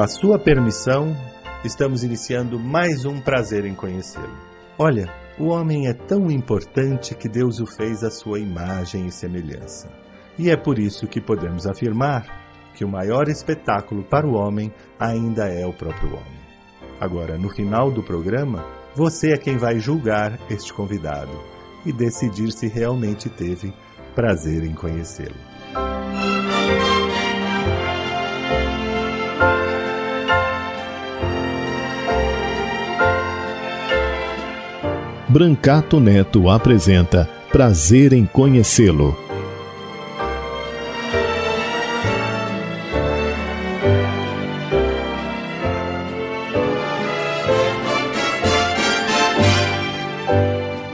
A sua permissão, estamos iniciando mais um prazer em conhecê-lo. Olha, o homem é tão importante que Deus o fez à sua imagem e semelhança. E é por isso que podemos afirmar que o maior espetáculo para o homem ainda é o próprio homem. Agora, no final do programa, você é quem vai julgar este convidado e decidir se realmente teve prazer em conhecê-lo. Brancato Neto apresenta Prazer em Conhecê-lo.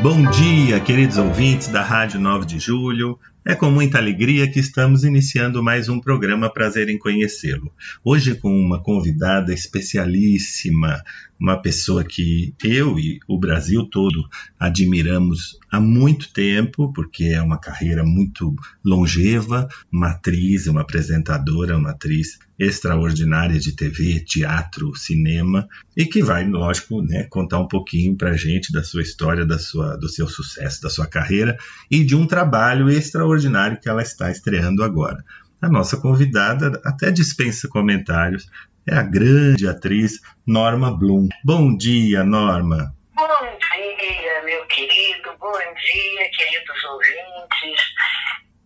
Bom dia, queridos ouvintes da Rádio 9 de Julho. É com muita alegria que estamos iniciando mais um programa Prazer em Conhecê-lo. Hoje com uma convidada especialíssima, uma pessoa que eu e o Brasil todo admiramos há muito tempo, porque é uma carreira muito longeva, uma atriz, uma apresentadora, uma atriz extraordinária de TV, teatro, cinema, e que vai, lógico, né, contar um pouquinho para a gente da sua história, da sua, do seu sucesso, da sua carreira e de um trabalho extraordinário que ela está estreando agora. A nossa convidada até dispensa comentários, é a grande atriz Norma Bloom. Bom dia, Norma. Bom dia, meu querido. Bom dia, queridos ouvintes.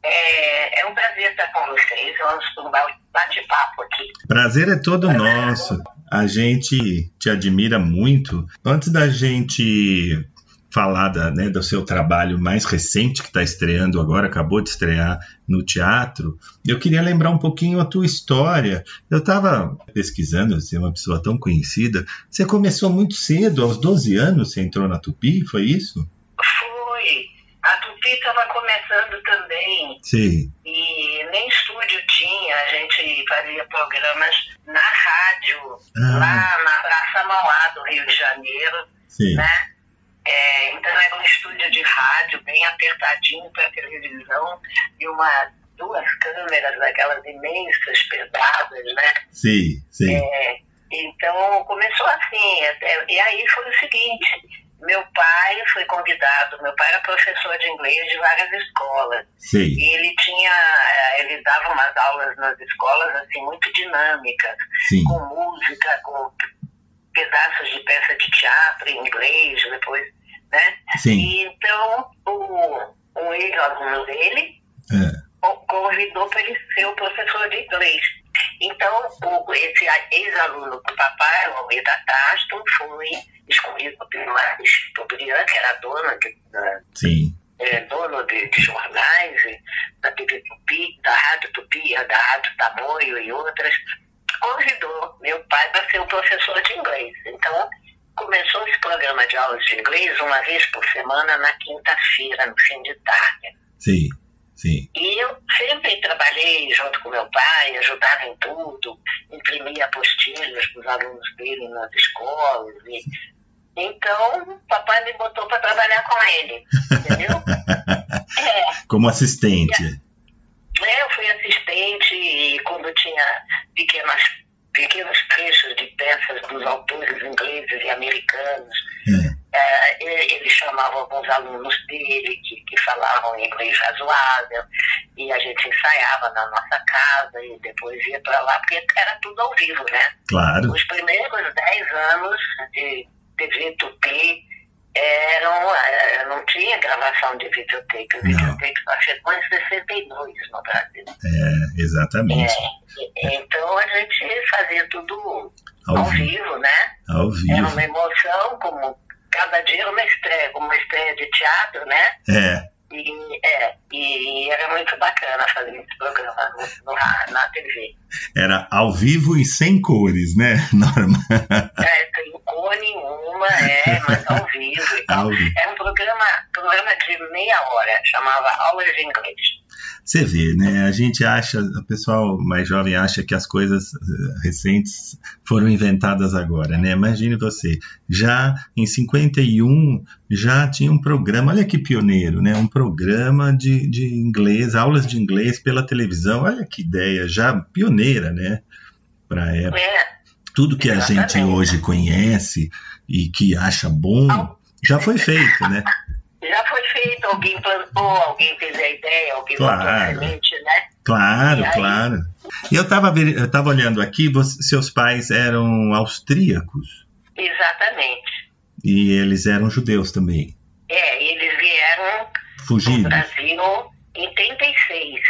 É, é um prazer estar com vocês. Vamos para um bate-papo aqui. Prazer é todo nosso. A gente te admira muito. Antes da gente falar da, né, do seu trabalho mais recente que está estreando agora, acabou de estrear no teatro. Eu queria lembrar um pouquinho a tua história. Eu estava pesquisando, você é uma pessoa tão conhecida. Você começou muito cedo, aos 12 anos você entrou na Tupi, foi isso? Foi. A Tupi estava começando também. Sim. E nem estúdio tinha, a gente fazia programas na rádio, ah. lá na Praça Mauá do Rio de Janeiro. Sim. Né? É, então era um estúdio de rádio bem apertadinho para televisão e uma duas câmeras daquelas imensas, pesadas, né? Sim, sim. É, então começou assim, até, e aí foi o seguinte, meu pai foi convidado, meu pai era professor de inglês de várias escolas. Sim. E ele tinha, ele dava umas aulas nas escolas assim muito dinâmicas, Sim. com música, com pedaços de peça de teatro em inglês, depois, né? Sim. E então, o, um ex-aluno dele é. convidou para ele ser o professor de inglês. Então, o, esse ex-aluno do papai, o Rita Taston, foi escolhido pelo Chateaubriand, que era dona de, da, Sim. é, dono de, de, jornais, da TV Tupi, da Rádio Tupi, da Rádio Tamoio e outras, convidou meu pai para ser o professor de inglês. Então, começou esse programa de aulas de inglês uma vez por semana na quinta-feira, no fim de tarde. Sim, sim. E eu sempre trabalhei junto com meu pai, ajudava em tudo, imprimia apostilhas para os alunos dele nas escolas. E... Então, papai me botou para trabalhar com ele, entendeu? é. Como assistente. É, eu fui assistente e quando tinha pequenas, pequenos trechos de peças dos autores ingleses e americanos, é. é, ele chamava alguns alunos dele que, que falavam inglês razoável e a gente ensaiava na nossa casa e depois ia para lá, porque era tudo ao vivo, né? Claro. Os primeiros dez anos de TV Tupi é, não tinha gravação de videotape. O videotape só chegou em 62 no Brasil. É, exatamente. É, então a gente fazia tudo ao, ao vivo. vivo, né? Ao vivo. Era uma emoção, como cada dia uma estreia, como uma estreia de teatro, né? É. E, é, e era muito bacana fazer esse programa no, no, na TV. Era ao vivo e sem cores, né, Norma? É, nenhuma, é, mas ao vivo. Era um programa, programa de meia hora, chamava Aulas de Inglês. Você vê, né? A gente acha, o pessoal mais jovem acha que as coisas recentes foram inventadas agora, né? Imagine você, já em 51 já tinha um programa, olha que pioneiro, né? Um programa de, de inglês, aulas de inglês pela televisão, olha que ideia, já pioneira, né? Para época. É. Tudo que a gente Exatamente. hoje conhece e que acha bom já foi feito, né? Já foi feito, alguém plantou, alguém teve a ideia, alguém Claro. botou a semente, né? Claro, E claro. E eu estava eu tava olhando aqui, você- seus pais eram austríacos Exatamente. e eles eram judeus também, É, eles vieram do fugidos, Brasil em 36.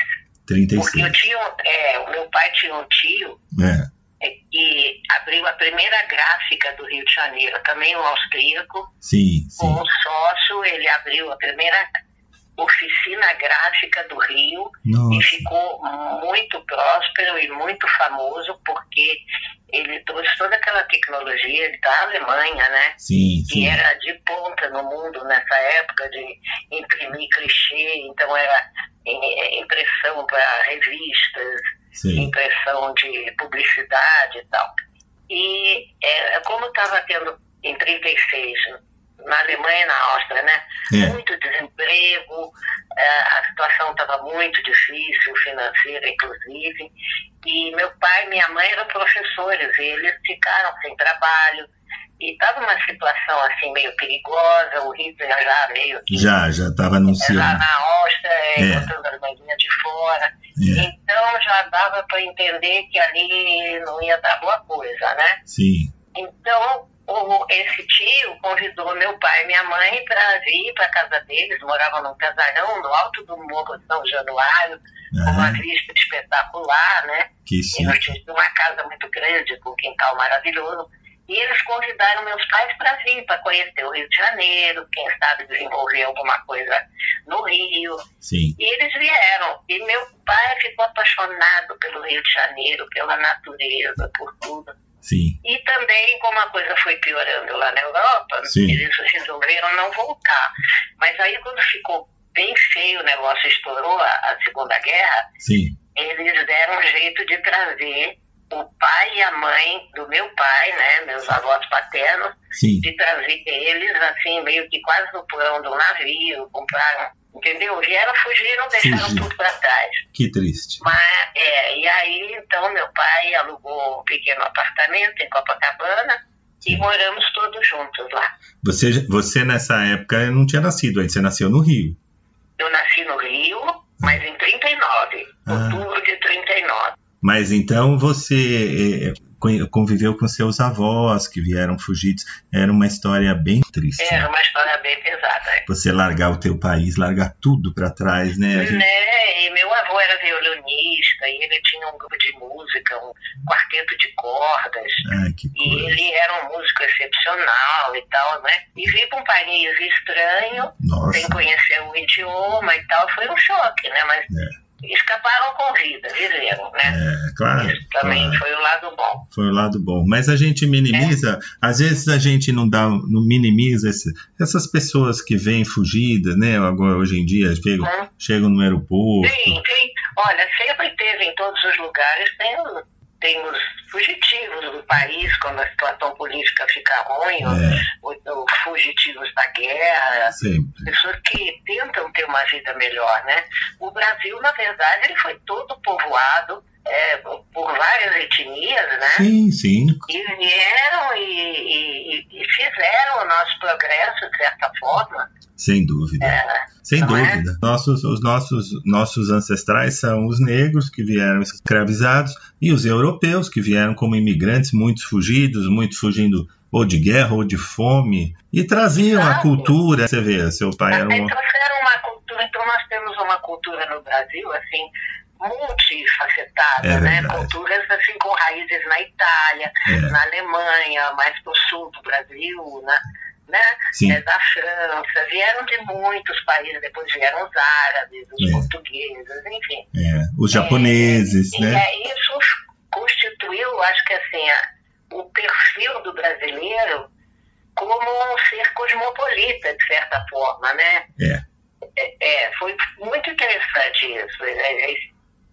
Porque 36. eu tinha, é, o meu pai tinha um tio É, é, que abriu a primeira gráfica do Rio de Janeiro, também um austríaco, sim, com sim. um sócio, ele abriu a primeira oficina gráfica do Rio e Nossa, ficou muito próspero e muito famoso porque ele trouxe toda aquela tecnologia da Alemanha, né? sim, Que sim. era de ponta no mundo nessa época de imprimir clichê, então era eh, impressão para revistas, Sim, impressão de publicidade e tal. E é, como estava tendo em 36 na Alemanha e na Áustria, né? É. Muito desemprego, eh, a situação estava muito difícil, financeira inclusive. E meu pai e minha mãe eram professores, e eles ficaram sem trabalho. E estava uma situação assim meio perigosa, o Hitler já meio que já, já estava lá anunciando. na Áustria, É. botando as de fora. É, Então já dava para entender que ali não ia dar boa coisa, né? sim, Então o, esse tio convidou meu pai e minha mãe para vir para casa deles, moravam num casarão no alto do Morro de São Januário, com uma vista espetacular, né? que E nós sim. tínhamos uma casa muito grande, com um quintal maravilhoso. E eles convidaram meus pais para vir, para conhecer o Rio de Janeiro, quem sabe desenvolver alguma coisa no Rio. Sim, E eles vieram. E meu pai ficou apaixonado pelo Rio de Janeiro, pela natureza, por tudo. Sim, E também, como a coisa foi piorando lá na Europa, Sim. eles resolveram não voltar. Mas aí, quando ficou bem feio, o negócio estourou a, a Segunda Guerra, sim. eles deram um jeito de trazer o pai e a mãe do meu pai, né, meus avós paternos, Sim, de trazer eles, assim, meio que quase no porão do navio, compraram, entendeu? Vieram, fugiram, deixaram Fugiram. tudo para trás. que triste. Mas, é, e aí, então, meu pai alugou um pequeno apartamento em Copacabana Sim. e moramos todos juntos lá. Você, você nessa época não tinha nascido ainda, você nasceu no Rio. Eu nasci no Rio, mas em 39, Ah. outubro de 39. Mas então você eh, con- conviveu com seus avós que vieram fugidos. Era uma história bem triste. Era né? uma história bem pesada. Você largar o teu país, largar tudo para trás, né? Gente- Né? E meu avô era violonista e ele tinha um grupo de música, um quarteto de cordas. Ai, que E ele era um músico excepcional e tal, né? E vir para um país estranho, sem Nossa, conhecer o idioma e tal, foi um choque, né? Mas escaparam com vida, viveram, né? é, claro, Isso também claro. foi o lado bom. Foi o lado bom. Mas a gente minimiza, É. às vezes a gente não dá, não minimiza esse- essas pessoas que vêm fugidas, né? Agora, hoje em dia, chegam, Hum. chegam no aeroporto. Sim, tem. Olha, sempre teve em todos os lugares, tem, o- tem os fugitivos do país, quando a situação política fica ruim, É. ou, ou fugitivos da guerra, Sempre. pessoas que tentam ter uma vida melhor, né? O Brasil, na verdade, ele foi todo povoado é, por várias etnias, né? Sim, sim. E vieram e, e- e fizeram o nosso progresso, de certa forma. Sem dúvida. É, Sem é? dúvida. Nossos, os nossos, nossos ancestrais são os negros que vieram escravizados e os europeus que vieram como imigrantes, muitos fugidos, muitos fugindo ou de guerra ou de fome, e traziam a cultura. Você vê, seu pai era Aí um. trouxeram uma cultura, então nós temos uma cultura no Brasil, assim, multifacetada, É né? Culturas, assim, com raízes na Itália, É. na Alemanha, mais pro sul do Brasil, na, né? É, da França, vieram de muitos países, depois vieram os árabes, os É. portugueses, enfim. É, os japoneses, E né? é, isso constituiu, acho que assim, a- o perfil do brasileiro como um ser cosmopolita, de certa forma, né? É. É, é, foi muito interessante isso, é, é,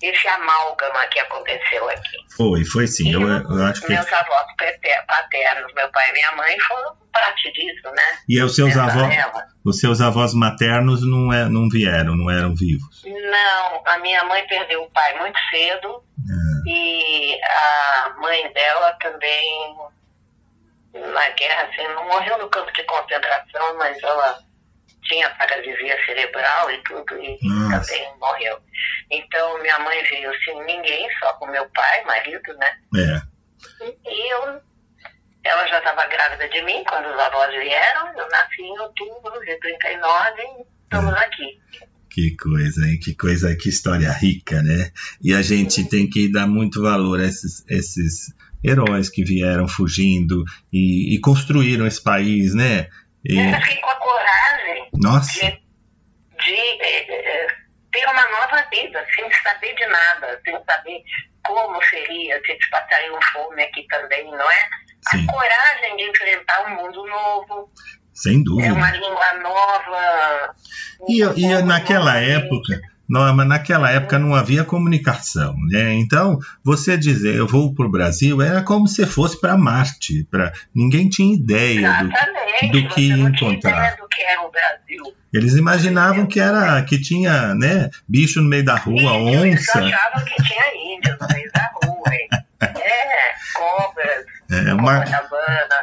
esse amálgama que aconteceu aqui. Foi, foi sim. Eu, eu acho que. meus avós pater- paternos, meu pai e minha mãe, foram parte disso, né? E os seus avós, os seus avós maternos não, é, não vieram, não eram vivos. Não, a minha mãe perdeu o pai muito cedo E a mãe dela também, na guerra, assim, não morreu no campo de concentração, mas ela tinha paralisia cerebral e tudo, e Nossa. também morreu. Então, minha mãe veio sem ninguém, só com meu pai, marido, né? É. E eu, ela já estava grávida de mim quando os avós vieram, eu nasci em outubro de 39 e estamos aqui. Que coisa, hein? Que coisa, que história rica, né? E a gente tem que dar muito valor a esses, esses heróis que vieram fugindo e, e construíram esse país, né? E, Eu fiquei com a coragem nossa, de, de eh, eh, ter uma nova vida, sem saber de nada, sem saber como seria, se eles passariam fome aqui também, não é? sim, A coragem de enfrentar um mundo novo, sem é uma dúvida. língua nova. E, um e povo naquela novo, época, não, mas naquela época não havia comunicação, né? Então, você dizer eu vou para o Brasil era como se fosse para Marte, para ninguém tinha ideia do, do que encontrar. do que era o Brasil. Eles imaginavam que era que tinha, né, bicho no meio da rua, Índios, Eles onça, achavam que tinha índios no meio da rua. É, cobras, é, uma,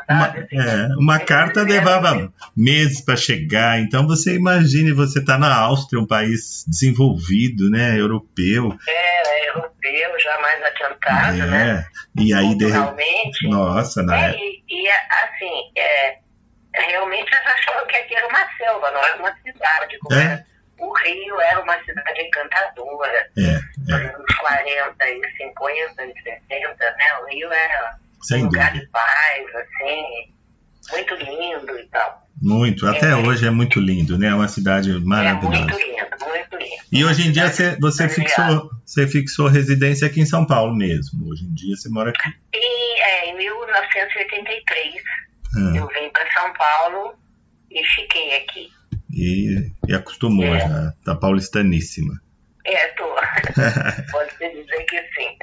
uma, é, uma carta levava meses para chegar. Então você imagine você tá na Áustria, um país desenvolvido, né, europeu, É, europeu, já mais adiantado, né? é, e aí de nossa, na É, época, e, e, assim, é, realmente eles achavam que aqui era uma selva, não era uma cidade. como É. era. O Rio era uma cidade encantadora. é, é, Nos anos 40 e 50 e 60, né? O Rio era sem um lugar dúvida, de paz, assim, muito lindo e tal. muito. Até É. hoje é muito lindo, né? É uma cidade É maravilhosa. muito lindo, muito lindo. E hoje em dia você, você fixou, você fixou residência aqui em São Paulo mesmo. Hoje em dia você mora aqui. E é, em 1983 Ah. eu vim para São Paulo e fiquei aqui. E, e acostumou É. já, tá paulistaníssima. É, tô. Pode-se dizer que sim.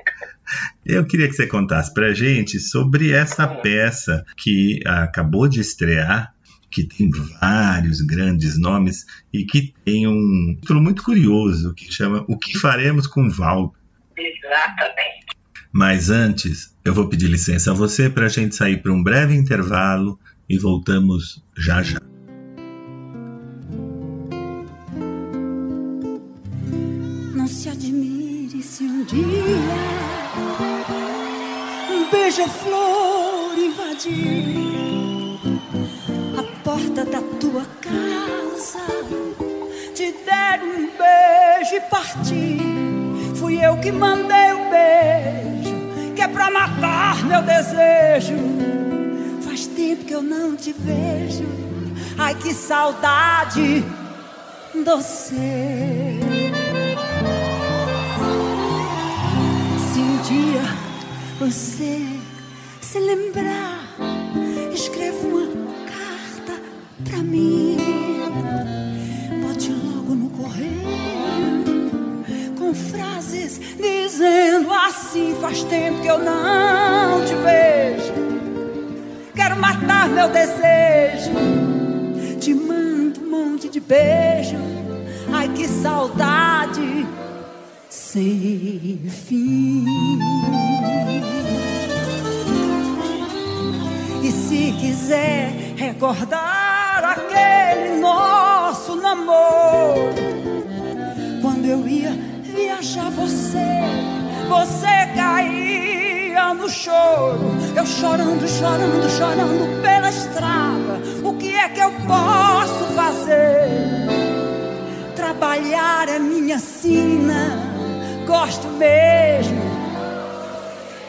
Eu queria que você contasse pra gente sobre essa peça que acabou de estrear, que tem vários grandes nomes e que tem um título muito curioso que chama O que faremos com Val. Exatamente. Mas antes, eu vou pedir licença a você para a gente sair para um breve intervalo e voltamos já já. Não se admire se um dia beija-flor invadir a porta da tua casa, te der um beijo e partir. Fui eu que mandei o beijo, que é pra matar meu desejo. Faz tempo que eu não te vejo, ai que saudade doce. Você se lembrar, escreva uma carta pra mim. Bote logo no correio com frases dizendo assim: faz tempo que eu não te vejo. Quero matar meu desejo. Te mando um monte de beijo. Ai que saudade sem fim. E se quiser recordar aquele nosso namoro, quando eu ia viajar você, você caía no choro, eu chorando, chorando, chorando pela estrada. O que é que eu posso fazer? Trabalhar é minha sina, gosto mesmo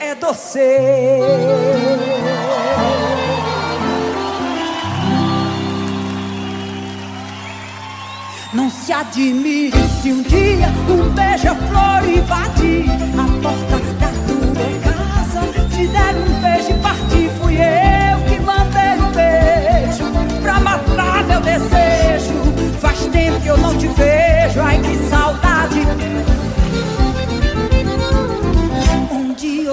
é doce. Não se admire se um dia um beija-flor invadir a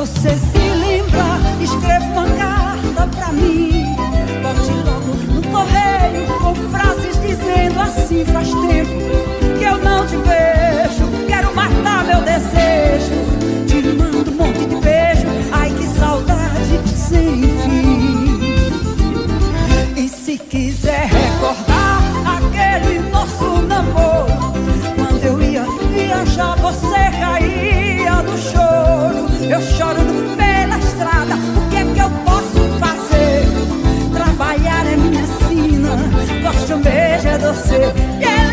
você se lembrar, escreva uma carta pra mim. Bote logo no correio com frases dizendo assim: faz tempo que eu não te vejo. Quero matar meu desejo. Te mando um monte de beijo. Ai que saudade sem fim. E se quiser recordar aquele nosso namoro, quando eu ia viajar, você caía chorando pela estrada. O que é que eu posso fazer? Trabalhar é minha sina, gosto mesmo é doce.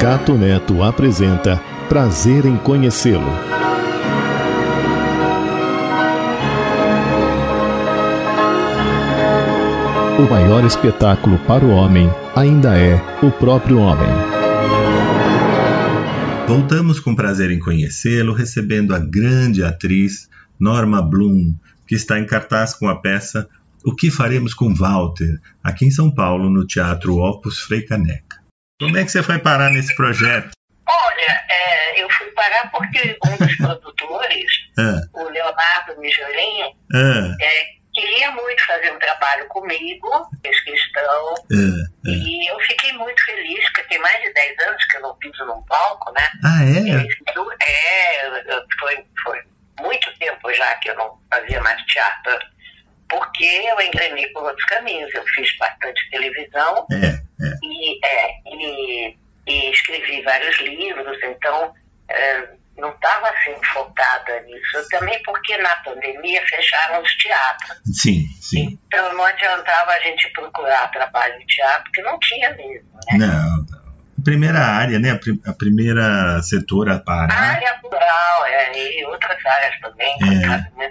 Cato Neto apresenta Prazer em Conhecê-lo. O maior espetáculo para o homem ainda é o próprio homem. Voltamos com prazer em conhecê-lo, recebendo a grande atriz Norma Bloom, que está em cartaz com a peça O que Faremos com Walter, aqui em São Paulo, no Teatro Opus Frei Caneca. Como é que você foi parar nesse projeto? Olha, é, eu fui parar porque um dos produtores, ah. o Leonardo Mijolinha, ah. é, queria muito fazer um trabalho comigo, fez questão, ah. e eu fiquei muito feliz, porque tem mais de 10 anos que eu não piso num palco, né? Ah, é? É, foi, foi muito tempo já que eu não fazia mais teatro, porque eu engrenei por outros caminhos. Eu fiz bastante televisão. É é. E, é, e, e, escrevi vários livros, então é, não estava assim focada nisso. Também porque na pandemia fecharam os teatros. Sim, sim. Então não adiantava a gente procurar trabalho em teatro, porque não tinha mesmo. Né? Não, não. Primeira área, né? A primeira setor a parar. Área rural, é, e outras áreas também. É.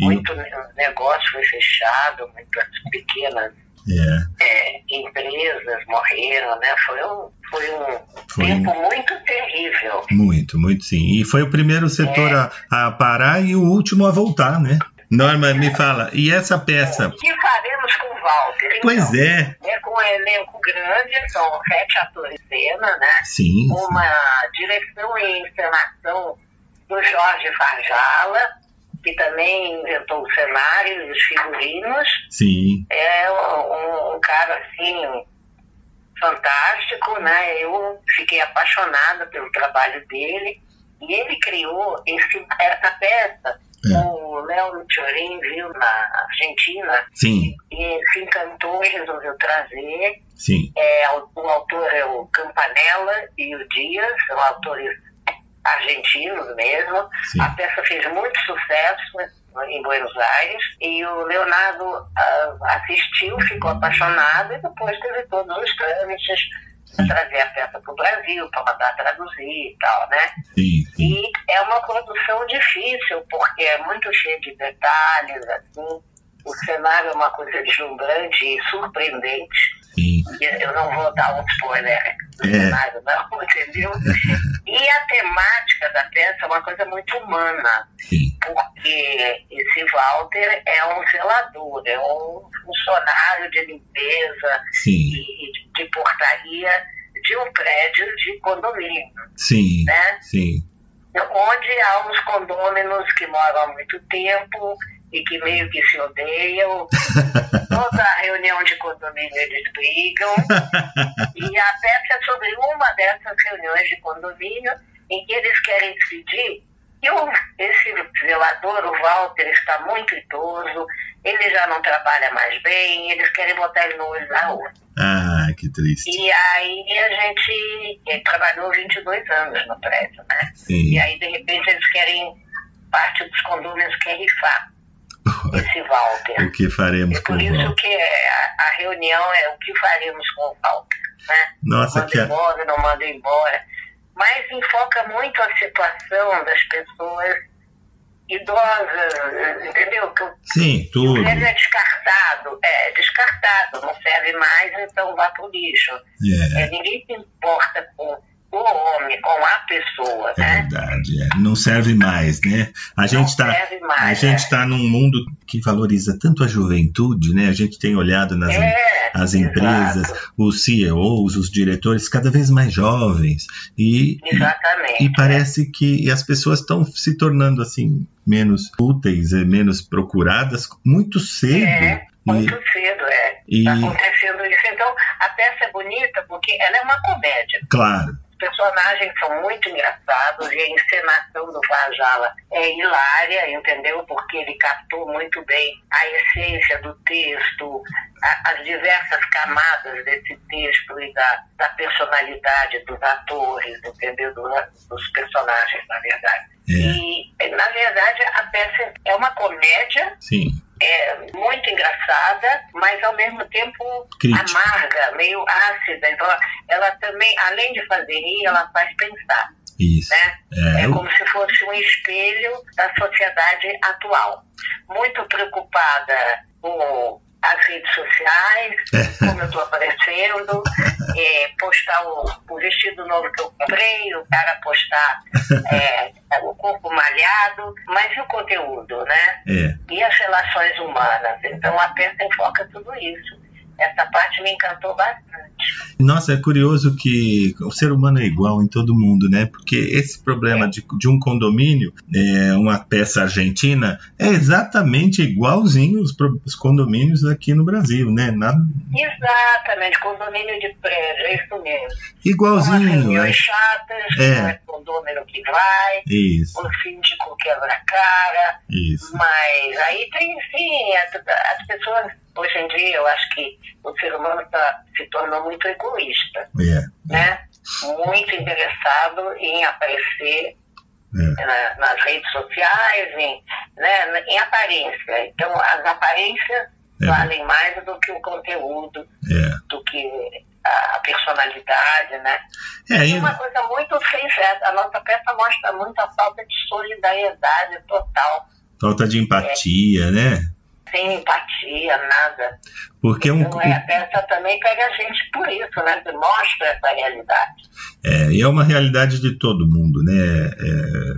Muito negócio foi fechado, muitas pequenas é. É, empresas morreram, né? Foi um, foi um foi tempo muito terrível. Muito, muito sim. E foi o primeiro setor é. a, a, parar e o último a voltar, né? Norma, me fala, e essa peça? O que faremos com o Walter? Então, pois é. é. Com um elenco grande, são sete atores de cena, né? Sim. Uma sim. direção e encenação do Jorge Farjala, que também inventou o cenário e os figurinos. Sim. É um, um, cara assim fantástico, né? Eu fiquei apaixonada pelo trabalho dele e ele criou esse, essa peça. É. O Léo Micholin viu na Argentina Sim. e se encantou e resolveu trazer. Sim. É, o, o autor é o Campanella e o Dias, são autores argentinos mesmo. Sim. A peça fez muito sucesso em Buenos Aires e o Leonardo uh, assistiu, ficou apaixonado e depois teve todos os trâmites para trazer a peça para o Brasil, para mandar traduzir e tal, né? Sim, sim. E é uma produção difícil, porque é muito cheio de detalhes, assim. O cenário é uma coisa deslumbrante e surpreendente. Sim. Eu não vou dar um spoiler é. cenário, não, entendeu? e a temática da peça é uma coisa muito humana. Sim. Porque esse Walter é um zelador, é um funcionário de limpeza e de portaria de um prédio de condomínio. Sim. Né? Sim. Onde há uns condôminos que moram há muito tempo e que meio que se odeiam. Toda reunião de condomínio eles brigam. e a peça é sobre uma dessas reuniões de condomínio em que eles querem decidir que esse conservador, o Walter está muito idoso, ele já não trabalha mais bem, eles querem botar ele no olho da rua. Ah, que triste. E aí a gente ele trabalhou 22 anos no prédio, né? Sim. E aí, de repente, eles querem, parte dos condôminos quer rifar esse Walter. O que faremos É com por o isso Walter? que é, a, a reunião é o que faremos com o Walter, né? Nossa, manda que embora, não manda embora. Mas enfoca muito a situação das pessoas idosas, entendeu? Que o Sim, o tudo. velho é descartado, é descartado, não serve mais, então vá pro lixo. É, É, ninguém se importa com o homem, com a pessoa, é né? verdade. é. Não serve mais, né? A gente está a gente é. tá num mundo que valoriza tanto a juventude, né? A gente tem olhado nas É, as exato, empresas, os CEOs, os diretores cada vez mais jovens e, Exatamente. e parece que as pessoas estão se tornando assim menos úteis, e menos procuradas muito cedo. É, E- muito cedo, é. E- Está acontecendo isso. Então, a peça é bonita porque ela é uma comédia. claro, Os personagens são muito engraçados e a encenação do Vajala é hilária, entendeu? Porque ele captou muito bem a essência do texto, a- as diversas camadas desse texto e da, da personalidade dos atores, entendeu? Do- dos personagens, na verdade. É. E, na verdade, a peça é uma comédia sim. É muito engraçada, mas ao mesmo tempo amarga, meio ácida. Então, ela também, além de fazer rir, ela faz pensar, Isso. né? É, É eu- como se fosse um espelho da sociedade atual. Muito preocupada com as redes sociais, como eu estou aparecendo, é, postar o, o vestido novo que eu comprei, o cara postar é, o corpo malhado, mas e o conteúdo, né? é. e as relações humanas. Então a peça enfoca tudo isso. Essa parte me encantou bastante. Nossa, é curioso que o ser humano é igual em todo mundo, né? Porque esse problema de, de um condomínio, é, uma peça argentina, é exatamente igualzinho os, os condomínios aqui no Brasil, né? Nada, Exatamente, condomínio de prédio, é isso mesmo. Igualzinho. reuniões É, chatas, É. não é condomínio que vai, isso, o síndico quebra-cara, isso. mas aí tem sim, as, as pessoas, hoje em dia, eu acho que o ser humano tá, se tornou muito egoísta, É, né? Muito interessado em aparecer é, na- nas redes sociais, em, né, em aparência. Então, as aparências É. valem mais do que o conteúdo, é. do que a, personalidade, né? É, E uma coisa muito sincera, a nossa peça mostra muito a falta de solidariedade total, falta de empatia, né? Sem empatia, nada. Porque um, Então, é, a peça também pega a gente por isso, né? Que mostra essa realidade. É, e é uma realidade de todo mundo, né? É,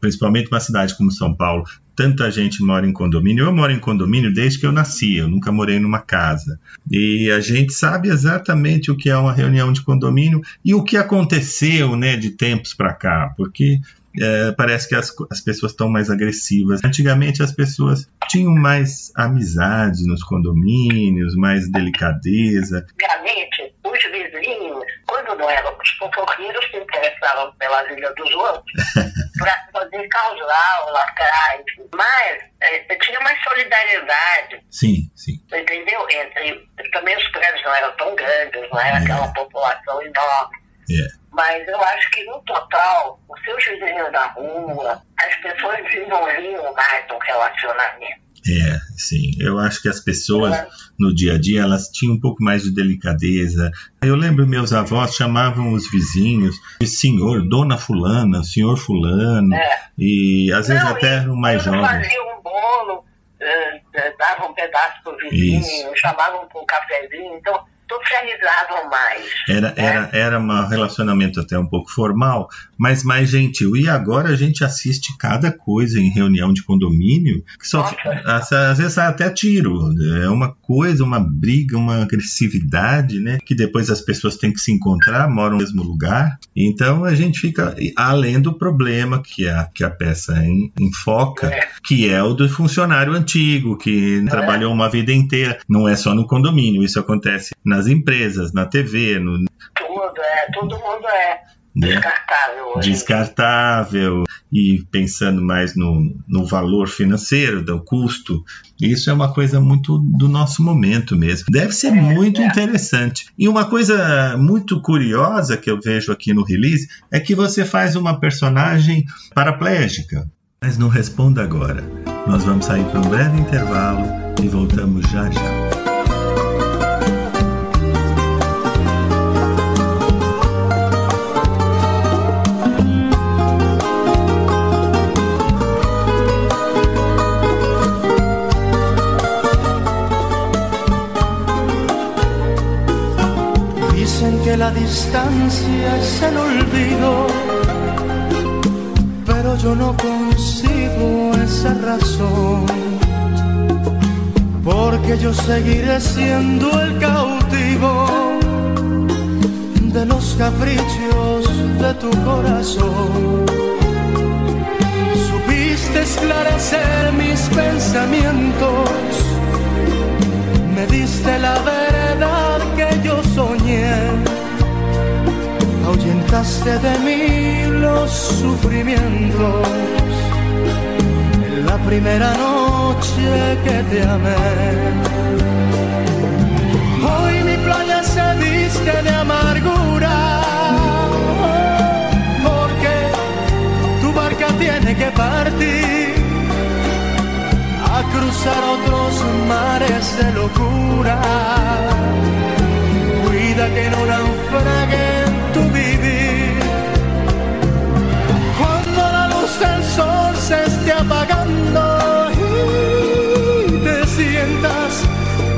principalmente uma cidade como São Paulo. Tanta gente mora em condomínio. Eu moro em condomínio desde que eu nasci, eu nunca morei numa casa. E a gente sabe exatamente o que é uma reunião de condomínio e o que aconteceu, né, de tempos para cá, porque é, parece que as, as pessoas estão mais agressivas. Antigamente as pessoas tinham mais amizade nos condomínios, mais delicadeza. Antigamente, os vizinhos, quando não eram os fofoqueiros, se interessavam pela vida dos outros para poder causar ou lacrar, enfim. Mas eh, tinha mais solidariedade, Sim, sim. entendeu? Entre, também os prédios não eram tão grandes, não era É. aquela população enorme. É. Mas eu acho que, no total, os seus vizinhos da rua, as pessoas desenvolviam mais um relacionamento. É, sim. Eu acho que as pessoas no dia a dia elas tinham um pouco mais de delicadeza. Eu lembro meus avós chamavam os vizinhos de senhor, dona fulana, senhor fulano, É. e às vezes Não, até e um mais jovem. faziam um bolo, eh, eh, davam um pedaço pro vizinho, Isso. chamavam para um cafezinho, então socializavam mais. Era, era, era um relacionamento até um pouco formal, mas mais gentil. E agora a gente assiste cada coisa em reunião de condomínio que só às, às vezes até tiro. É uma coisa, uma briga, uma agressividade, né? Que depois as pessoas têm que se encontrar, moram no mesmo lugar. Então a gente fica além do problema que a, que a peça en- enfoca, É. que é o do funcionário antigo, que trabalhou uma vida inteira. Não é só no condomínio, isso acontece nas empresas, na TV, no, Tudo, é, todo mundo é. Né? Descartável hoje. descartável e pensando mais no, no valor financeiro, do custo. Isso é uma coisa muito do nosso momento mesmo. Deve ser muito é. interessante. E uma coisa muito curiosa que eu vejo aqui no release é que você faz uma personagem paraplégica. Mas não responda agora. Nós vamos sair para um breve intervalo e voltamos já já. La distancia es el olvido, pero yo no consigo esa razón. Porque yo seguiré siendo el cautivo de los caprichos de tu corazón. Supiste esclarecer mis pensamientos, me diste la verdad que yo soñé, ahuyentaste de mí los sufrimientos en la primera noche que te amé. Hoy mi playa se viste de amargura, porque tu barca tiene que partir a cruzar otros mares de locura. Cuida que no naufrague apagando y te sientas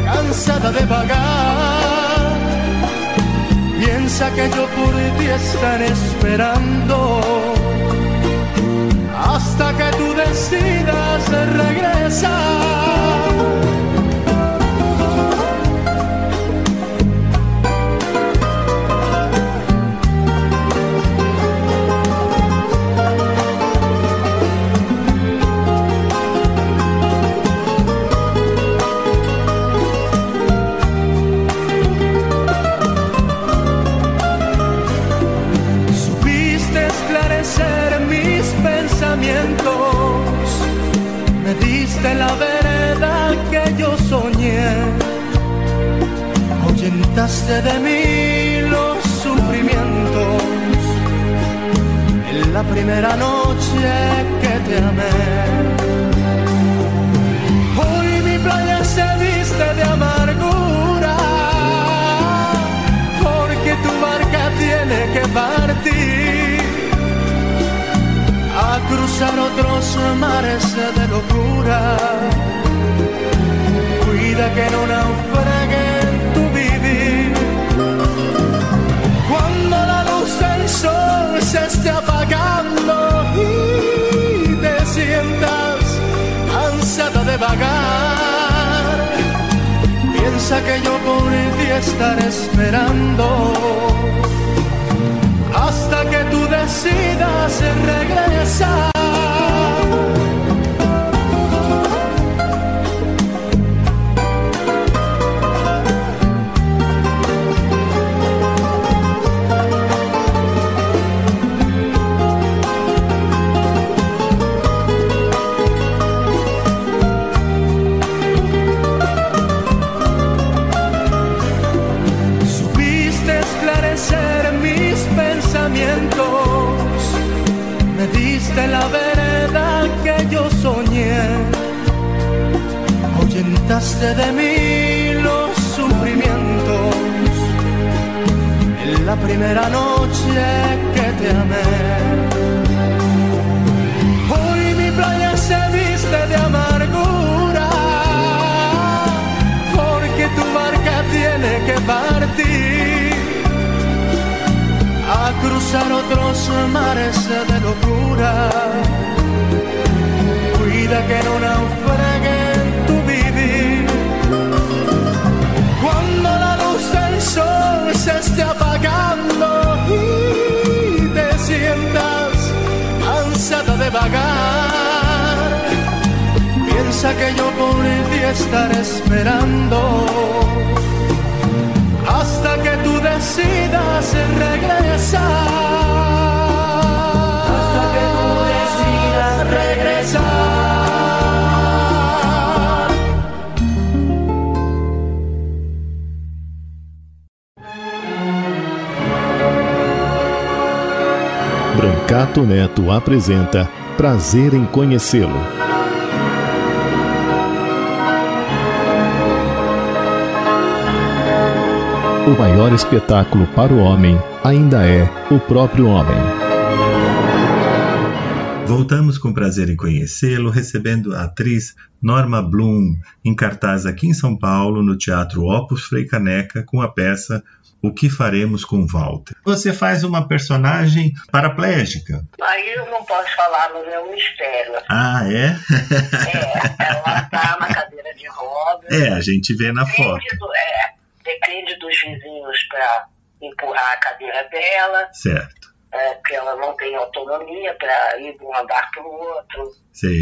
cansada de vagar, piensa que yo por ti estaré esperando hasta que tú decidas regresar. Ahuyentaste de mí los sufrimientos en la primera noche que te amé. Hoy mi playa se viste de amargura, porque tu barca tiene que partir a cruzar otros mares de locura. Cuida que no naufrague sol se esté apagando y te sientas cansada de vagar, piensa que yo por ti estaré esperando hasta que tú decidas regresar. Neto apresenta Prazer em Conhecê-lo. O maior espetáculo para o homem ainda é o próprio homem. Voltamos com prazer em conhecê-lo, recebendo a atriz Norma Bloom, em cartaz aqui em São Paulo, no Teatro Opus Frei Caneca, com a peça O que Faremos com Walter. Você faz uma personagem paraplégica. Aí eu não posso falar, mas é um mistério. Ah, é? É, ela tá na cadeira de rodas. É, a gente vê na foto. Depende, do, é, depende dos vizinhos para empurrar a cadeira dela, Certo. é, porque ela não tem autonomia para ir de um andar para o outro,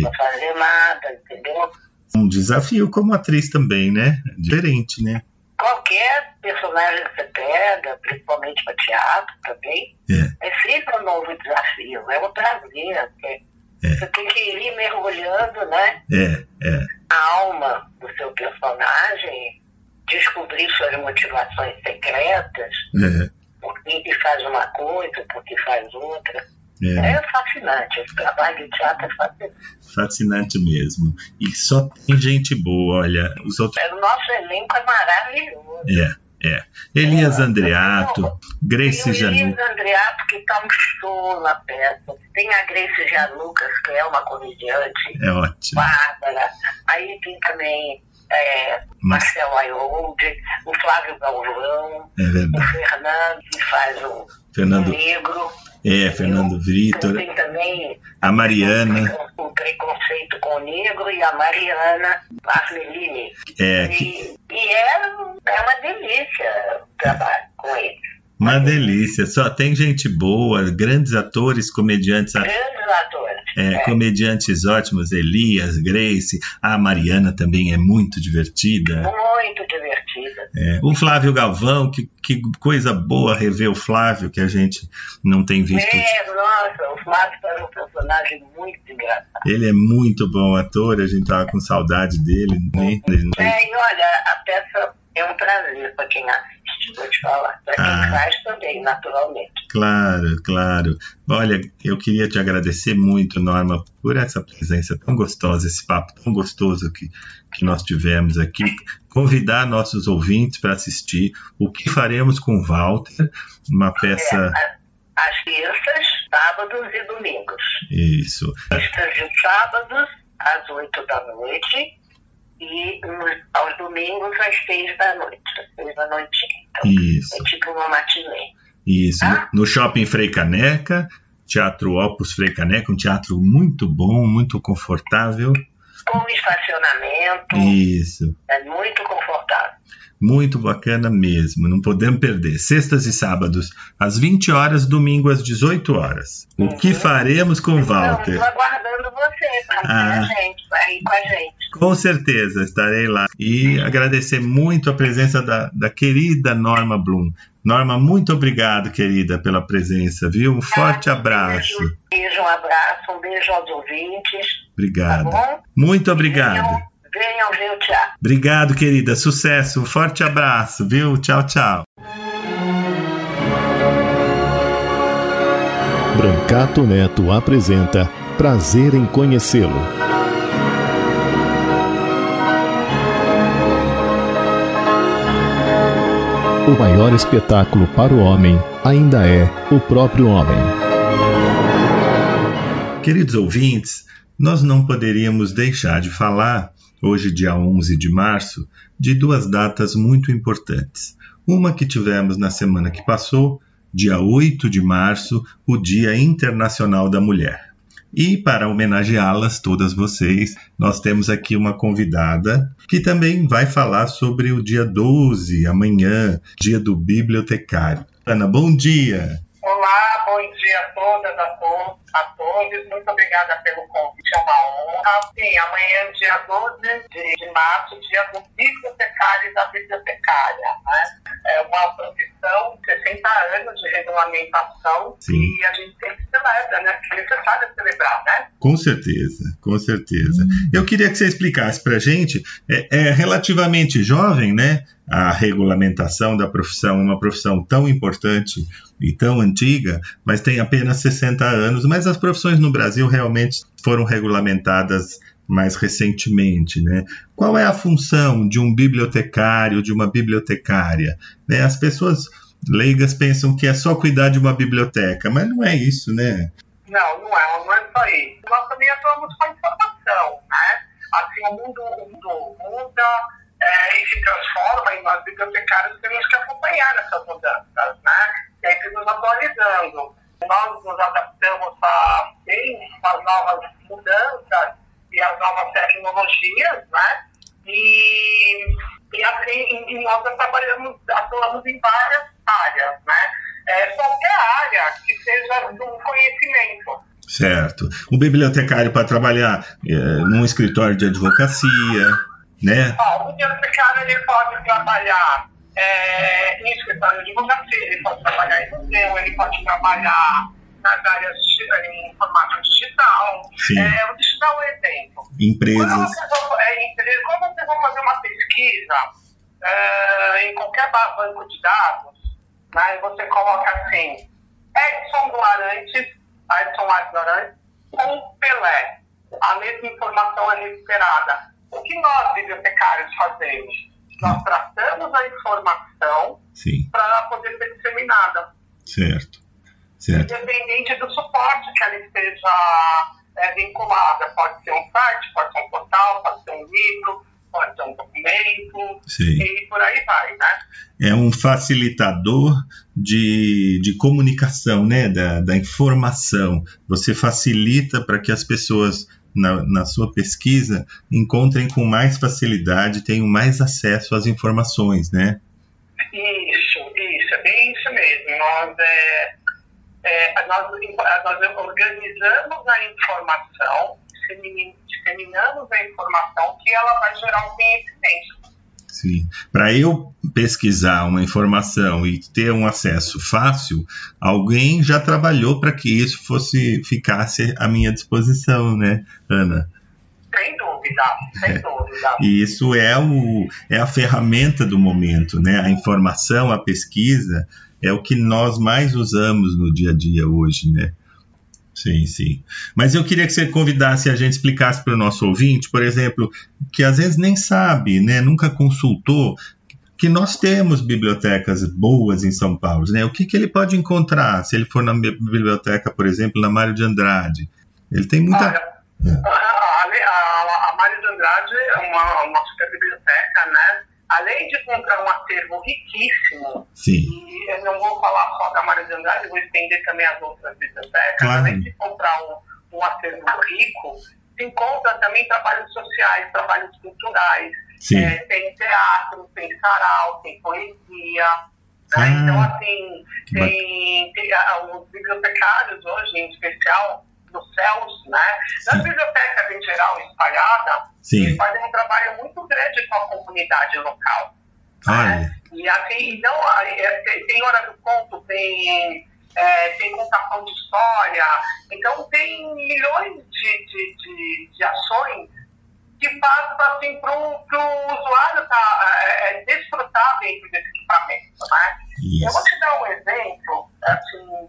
não fazer nada, entendeu? Um desafio como atriz também, né? Diferente, né? Qualquer personagem que você pega, principalmente para teatro também, É. é sempre um novo desafio, é um prazer. porque É. Você tem que ir mergulhando, né? É, é. a alma do seu personagem, descobrir suas motivações secretas, É, por que faz uma coisa, por que faz outra. É. É fascinante, esse trabalho de teatro é fascinante. Fascinante mesmo. E só tem gente boa, olha. Os outros. O nosso elenco é maravilhoso. É, é. Elias Andreato, Grace Tem o Janu. Elias Andreato, que está um show na peça. Tem a Grace Janucas, que é uma comediante, É ótimo. bárbara. Aí tem também é, Marcelo Ayold, o Flávio Galvão, É o. Fernando, que faz o, o Fernando. negro. É, Fernando Vitor. Tem também A Mariana. o preconceito com o negro e a Mariana Armelini. É, que- E, e é, é uma delícia o trabalho com eles. Uma delícia. Só tem gente boa, grandes atores, comediantes. Grandes atores. É, comediantes ótimos, Elias, Grace, a Mariana também é muito divertida. Muito divertida. É, o Flávio Galvão, que, que coisa boa rever o Flávio, que a gente não tem visto. É, nossa, o Flávio era um personagem muito engraçado. Ele é muito bom ator, a gente tava com saudade dele. Né? É, e olha, a peça é um prazer para quem assiste, vou te falar. Para quem Ah. faz também, naturalmente. Claro, claro. Olha, eu queria te agradecer muito, Norma, por essa presença tão gostosa, esse papo tão gostoso que, que nós tivemos aqui. Convidar nossos ouvintes para assistir O que Faremos com Walter, uma peça. É, às terças, sábados e domingos. Isso. Sextas e sábados, às oito da noite. E nos- aos domingos, às seis da noite. Às seis da noite. Então, Isso. é tipo uma matinê. Isso. No shopping Frei Caneca, Teatro Opus Frei Caneca, um teatro muito bom, muito confortável. Com estacionamento, Isso. é muito confortável. Muito bacana mesmo, não podemos perder. Sextas e sábados, às 20 horas, domingo às 18 horas. O que faremos com Walter? Estou aguardando você para Ah. a gente, ir com a gente. Com certeza, estarei lá. E agradecer muito a presença da, da querida Norma Bloom. Norma, muito obrigado, querida, pela presença, viu? Um forte abraço. Um beijo, um abraço, um beijo aos ouvintes. Tá Obrigado. bom? Muito obrigado. Venham, ver o teatro. Obrigado, querida. Sucesso. Um forte abraço, viu? Tchau, tchau. Brancato Neto apresenta Prazer em Conhecê-lo. O maior espetáculo para o homem ainda é o próprio homem. Queridos ouvintes, nós não poderíamos deixar de falar, hoje, dia 11 de março, de duas datas muito importantes. Uma que tivemos na semana que passou, dia 8 de março, o Dia Internacional da Mulher. E para homenageá-las, todas vocês, nós temos aqui uma convidada que também vai falar sobre o dia 12, amanhã, dia do bibliotecário. Ana, bom dia! Olá, bom dia a todas, a todos, a todos. Muito obrigada pelo convite, é uma honra. Sim, amanhã, dia 12 de, de março, dia do bibliotecário e da bibliotecária. Né? É uma profissão, 60 anos de regulamentação Sim. e a gente sempre celebra, né? Porque é necessário celebrar, né? Com certeza, com certeza. Eu queria que você explicasse para a gente, é, é, relativamente jovem, né? A regulamentação da profissão, uma profissão tão importante e tão antiga, mas tem apenas 60 anos. Mas as profissões no Brasil realmente foram regulamentadas mais recentemente, né? Qual é a função de um bibliotecário, de uma bibliotecária? Né? As pessoas leigas pensam que é só cuidar de uma biblioteca, mas não é isso, né? Não, não é, não é só isso. Nós também atuamos com informação, né? Assim, o mundo, o mundo muda é, e se transforma e nós bibliotecários temos que acompanhar essas mudanças, né? Sempre nos atualizando. Nós nos adaptamos a, bem as novas mudanças e as novas tecnologias, né? E, e assim, e nós trabalhamos, atuamos em várias áreas, né? É, qualquer área que seja do conhecimento. Certo. O bibliotecário para trabalhar é, num escritório de advocacia, né? Ó, o bibliotecário ele pode trabalhar é, em escritório de advocacia, ele pode trabalhar em museu, ele pode trabalhar nas áreas em formato digital. Sim. É, eu vou te dar um exemplo. Empresas. Quando vocês vão, é, empresa, quando vocês vão fazer uma pesquisa é, em qualquer ba- banco de dados, né, você coloca assim, Edson Guarantes, Edson Arantes com Pelé. A mesma informação é recuperada. O que nós, bibliotecários, fazemos? Nós tratamos a informação para poder ser disseminada certo. Certo. independente do suporte que ela esteja é, vinculada. Pode ser um site, pode ser um portal, pode ser um livro, pode ser um documento, Sim. e por aí vai, né? É um facilitador de, de comunicação, né? Da, da informação. Você facilita para que as pessoas, na, na sua pesquisa, encontrem com mais facilidade, tenham mais acesso às informações, né? Isso, isso, é bem isso mesmo. Nós, é, é, nós, nós organizamos a informação, dissemin- disseminamos a informação que ela vai gerar um conhecimento. Sim. Para eu pesquisar uma informação e ter um acesso fácil, alguém já trabalhou para que isso fosse ficasse à minha disposição, né, Ana? Sem dúvida, sem dúvida. E isso é, o, é a ferramenta do momento, né? A informação, a pesquisa é o que nós mais usamos no dia a dia hoje, né? Sim, sim. Mas eu queria que você convidasse a gente explicasse para o nosso ouvinte, por exemplo, que às vezes nem sabe, né? Nunca consultou que nós temos bibliotecas boas em São Paulo, né? O que, que ele pode encontrar se ele for na bi- biblioteca, por exemplo, na Mário de Andrade? Ele tem muita. Olha, a, a, a Mário de Andrade é uma, uma super biblioteca, né? Além de comprar um acervo riquíssimo, Sim, e eu não vou falar só da Mário de Andrade, vou estender também as outras bibliotecas, Claro. além de comprar um, um acervo rico, se encontra também trabalhos sociais, trabalhos culturais. É, tem teatro, tem sarau, tem poesia. Né? Ah, então, assim, tem, tem, ah, os bibliotecários hoje, em especial, nos céus, né? Nas Sim. bibliotecas em geral espalhadas, Sim. eles fazem um trabalho muito grande com a comunidade local. Olha, E assim, então, é, tem, hora do conto, tem, é, tem contação de história, então tem milhões de, de, de, de ações que passam assim, para o usuário tá, é, é, desfrutar dentro desse equipamento. Né? Eu vou isso. te dar um exemplo assim,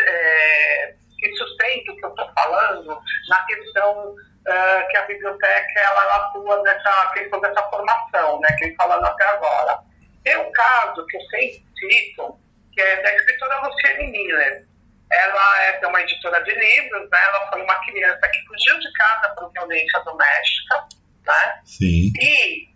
é, que sustenta o que eu estou falando na questão é, que a biblioteca ela atua nessa questão dessa formação, né, que ele falando até agora. Tem um caso que eu sempre cito, que é da escritora Luciane Miller. Ela é uma editora de livros, né? ela foi uma criança que fugiu de casa por violência doméstica, né? Sim, e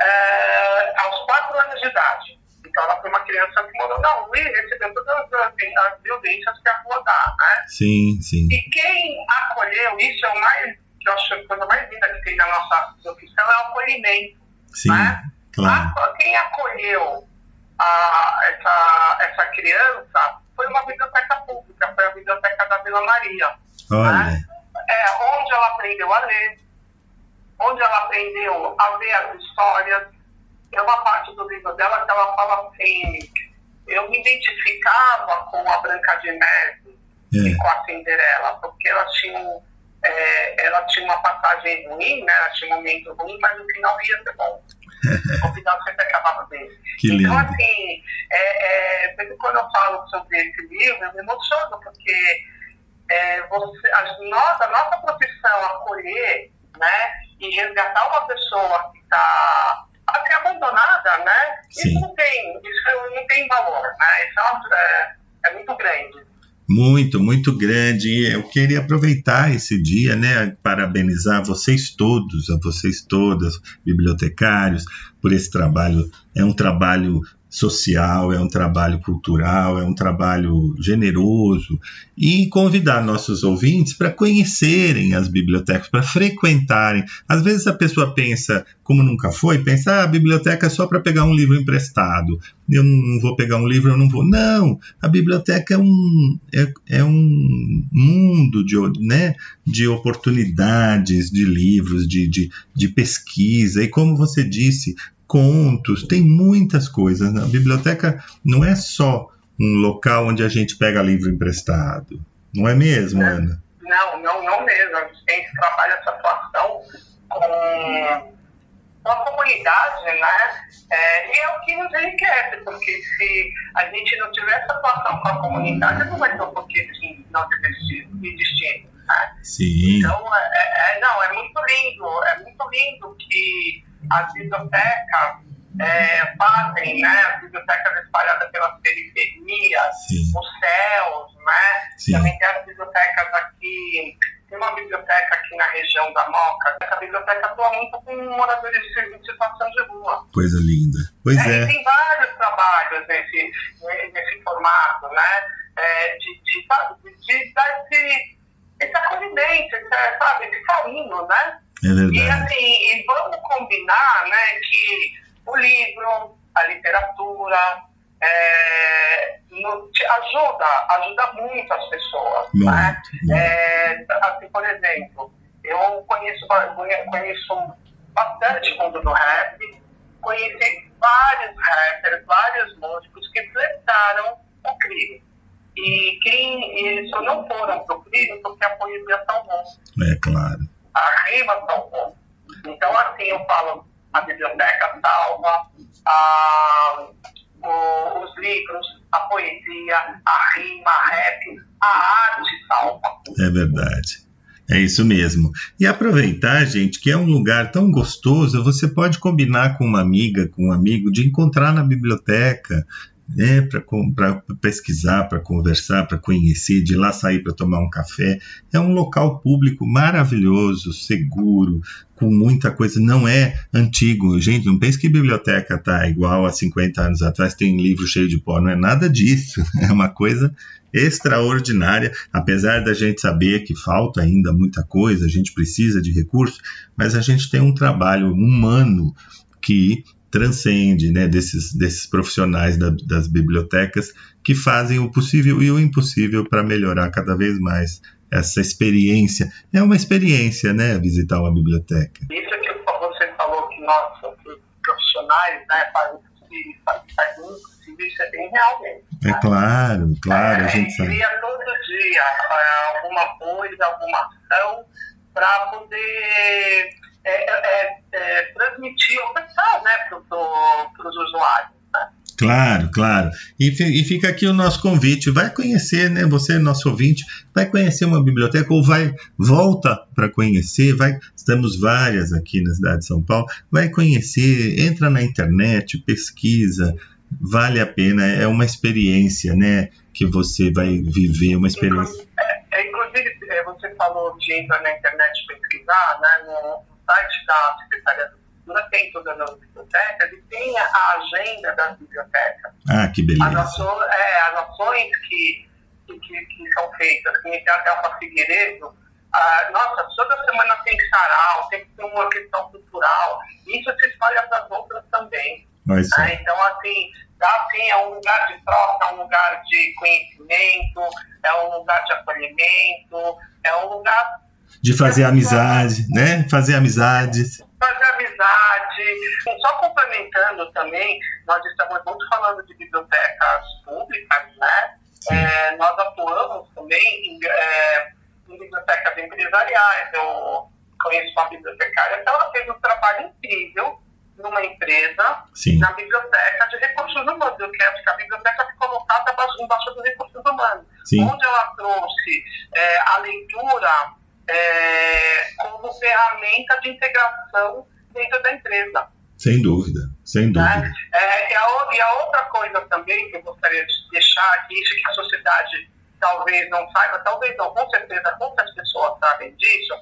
é, aos quatro anos de idade. Então ela foi uma criança que morou na rua e recebeu todas as, as violências que a rua dá, né? sim, sim. E quem acolheu, isso é o mais, que eu acho a coisa mais linda que tem na nossa profissão, é o acolhimento. Sim, né? claro. A- quem acolheu a, essa, essa criança foi uma biblioteca pública, foi a biblioteca da Vila Maria. Olha, É, onde ela aprendeu a ler, onde ela aprendeu a ver as histórias. Tem uma parte do livro dela que ela fala assim, eu me identificava com a Branca de Neve e é, com a Cinderela, porque elas tinham é, ela tinha uma passagem ruim, né? Ela tinha um momento ruim, mas no final ia ser bom. o final sempre acabava bem. Que lindo. Então, assim, é, é, quando eu falo sobre esse livro, eu me emociono, porque é, você, a, nós, a nossa profissão acolher né, e resgatar uma pessoa que está assim, abandonada, né? Sim. Isso não tem, isso não tem valor, né? Isso é, é muito grande. Muito, muito grande. Eu queria aproveitar esse dia, né, parabenizar vocês todos, a vocês todas, bibliotecários, por esse trabalho. É um trabalho social, é um trabalho cultural, é um trabalho generoso e convidar nossos ouvintes para conhecerem as bibliotecas, para frequentarem. Às vezes a pessoa pensa, como nunca foi, pensa, ah, a biblioteca é só para pegar um livro emprestado. Eu não vou pegar um livro, eu não vou. Não, a biblioteca é um, é, é um mundo de, né, de oportunidades, de livros, de, de, de pesquisa. E como você disse, contos, tem muitas coisas. A biblioteca não é só um local onde a gente pega livro emprestado. Não é mesmo, É. Ana? Não, não, não mesmo. A gente trabalhar essa atuação com, com a comunidade, né? É, e é o que nos enriquece, porque se a gente não tiver essa atuação com a comunidade, não vai ter o porquê de nós existirmos. Né? Sim, Então, é, é- não, é muito lindo, é muito lindo que as bibliotecas é, fazem, né, as bibliotecas espalhadas pelas periferias, sim, os céus, né, sim. também tem as bibliotecas aqui, tem uma biblioteca aqui na região da Moca, essa biblioteca atua muito com moradores de em situação de rua. Coisa linda. Pois É, E é, tem vários trabalhos nesse, nesse formato, né? É, de, de, de, de dar esse, esse acolhimento, esse, sabe, esse carinho, né? é E verdade. assim, e vamos combinar né, que o livro, a literatura, é, no- ajuda, ajuda muito as pessoas. Muito, né? muito. É, assim, por exemplo, eu conheço, conheço bastante mundo do rap, conheci vários rappers, vários músicos que flertaram o crime. E quem eles só não foram pro crime porque a poesia é tão bom, É claro. a rima é tão bom. Então, assim, eu falo, a biblioteca salva, a, o- os livros, a poesia, a rima, a rap, a arte salva. É verdade. É isso mesmo. E aproveitar, gente, que é um lugar tão gostoso, você pode combinar com uma amiga, com um amigo, de encontrar na biblioteca, né, para pesquisar, para conversar, para conhecer, de lá sair para tomar um café. É um local público maravilhoso, seguro, com muita coisa. Não é antigo. Gente, não pense que biblioteca tá igual a 50 anos atrás, tem livro cheio de pó. Não é nada disso. É uma coisa extraordinária, apesar da gente saber que falta ainda muita coisa, a gente precisa de recursos, mas a gente tem um trabalho humano que transcende né, desses, desses profissionais da- das bibliotecas que fazem o possível e o impossível para melhorar cada vez mais essa experiência. É uma experiência, né, visitar uma biblioteca. Isso que você falou que nós, que profissionais, né, fazem o possível, fazem o impossível, isso é bem real mesmo. É claro, claro, a gente é, sabe. cria todo dia é, alguma coisa, alguma ação para poder é, é, é, transmitir, ofertar né, para os usuários. Né? Claro, claro. E, e fica aqui o nosso convite. Vai conhecer, né? Você, nosso ouvinte, vai conhecer uma biblioteca ou vai, volta para conhecer. Vai, estamos várias aqui na cidade de São Paulo. Vai conhecer, entra na internet, pesquisa. Vale a pena. É uma experiência, né? Que você vai viver, uma experiência. Inclu- é, é, Inclusive, você falou de entrar na internet pesquisar, né, no site da Secretaria da Cultura, tem todas as bibliotecas e tem a agenda das bibliotecas. Ah, que As beleza. ações, é, as ações que, que, que- são feitas, que tem até a Figueiredo, ah, nossa, toda semana tem sarau, tem que ter uma questão cultural, isso se espalha para as outras também. Só. né? Então, assim, dá, assim, é um lugar de troca, é um lugar de conhecimento, é um lugar de acolhimento, é um lugar De fazer amizade, né? Fazer amizades. fazer amizade. Só complementando também, nós estamos muito falando de bibliotecas públicas, né? É, nós atuamos também em, é, em bibliotecas empresariais, eu conheço uma bibliotecária, então ela fez um trabalho incrível numa empresa, Sim. na biblioteca de recursos humanos. Eu quero que a biblioteca ficou lotada embaixo dos recursos humanos, Sim. onde ela trouxe é, a leitura é, como ferramenta de integração dentro da empresa. Sem dúvida, sem dúvida. Né? É, e, a, e a outra coisa também que eu gostaria de deixar aqui, isso que a sociedade talvez não saiba, talvez não, com certeza muitas pessoas sabem disso,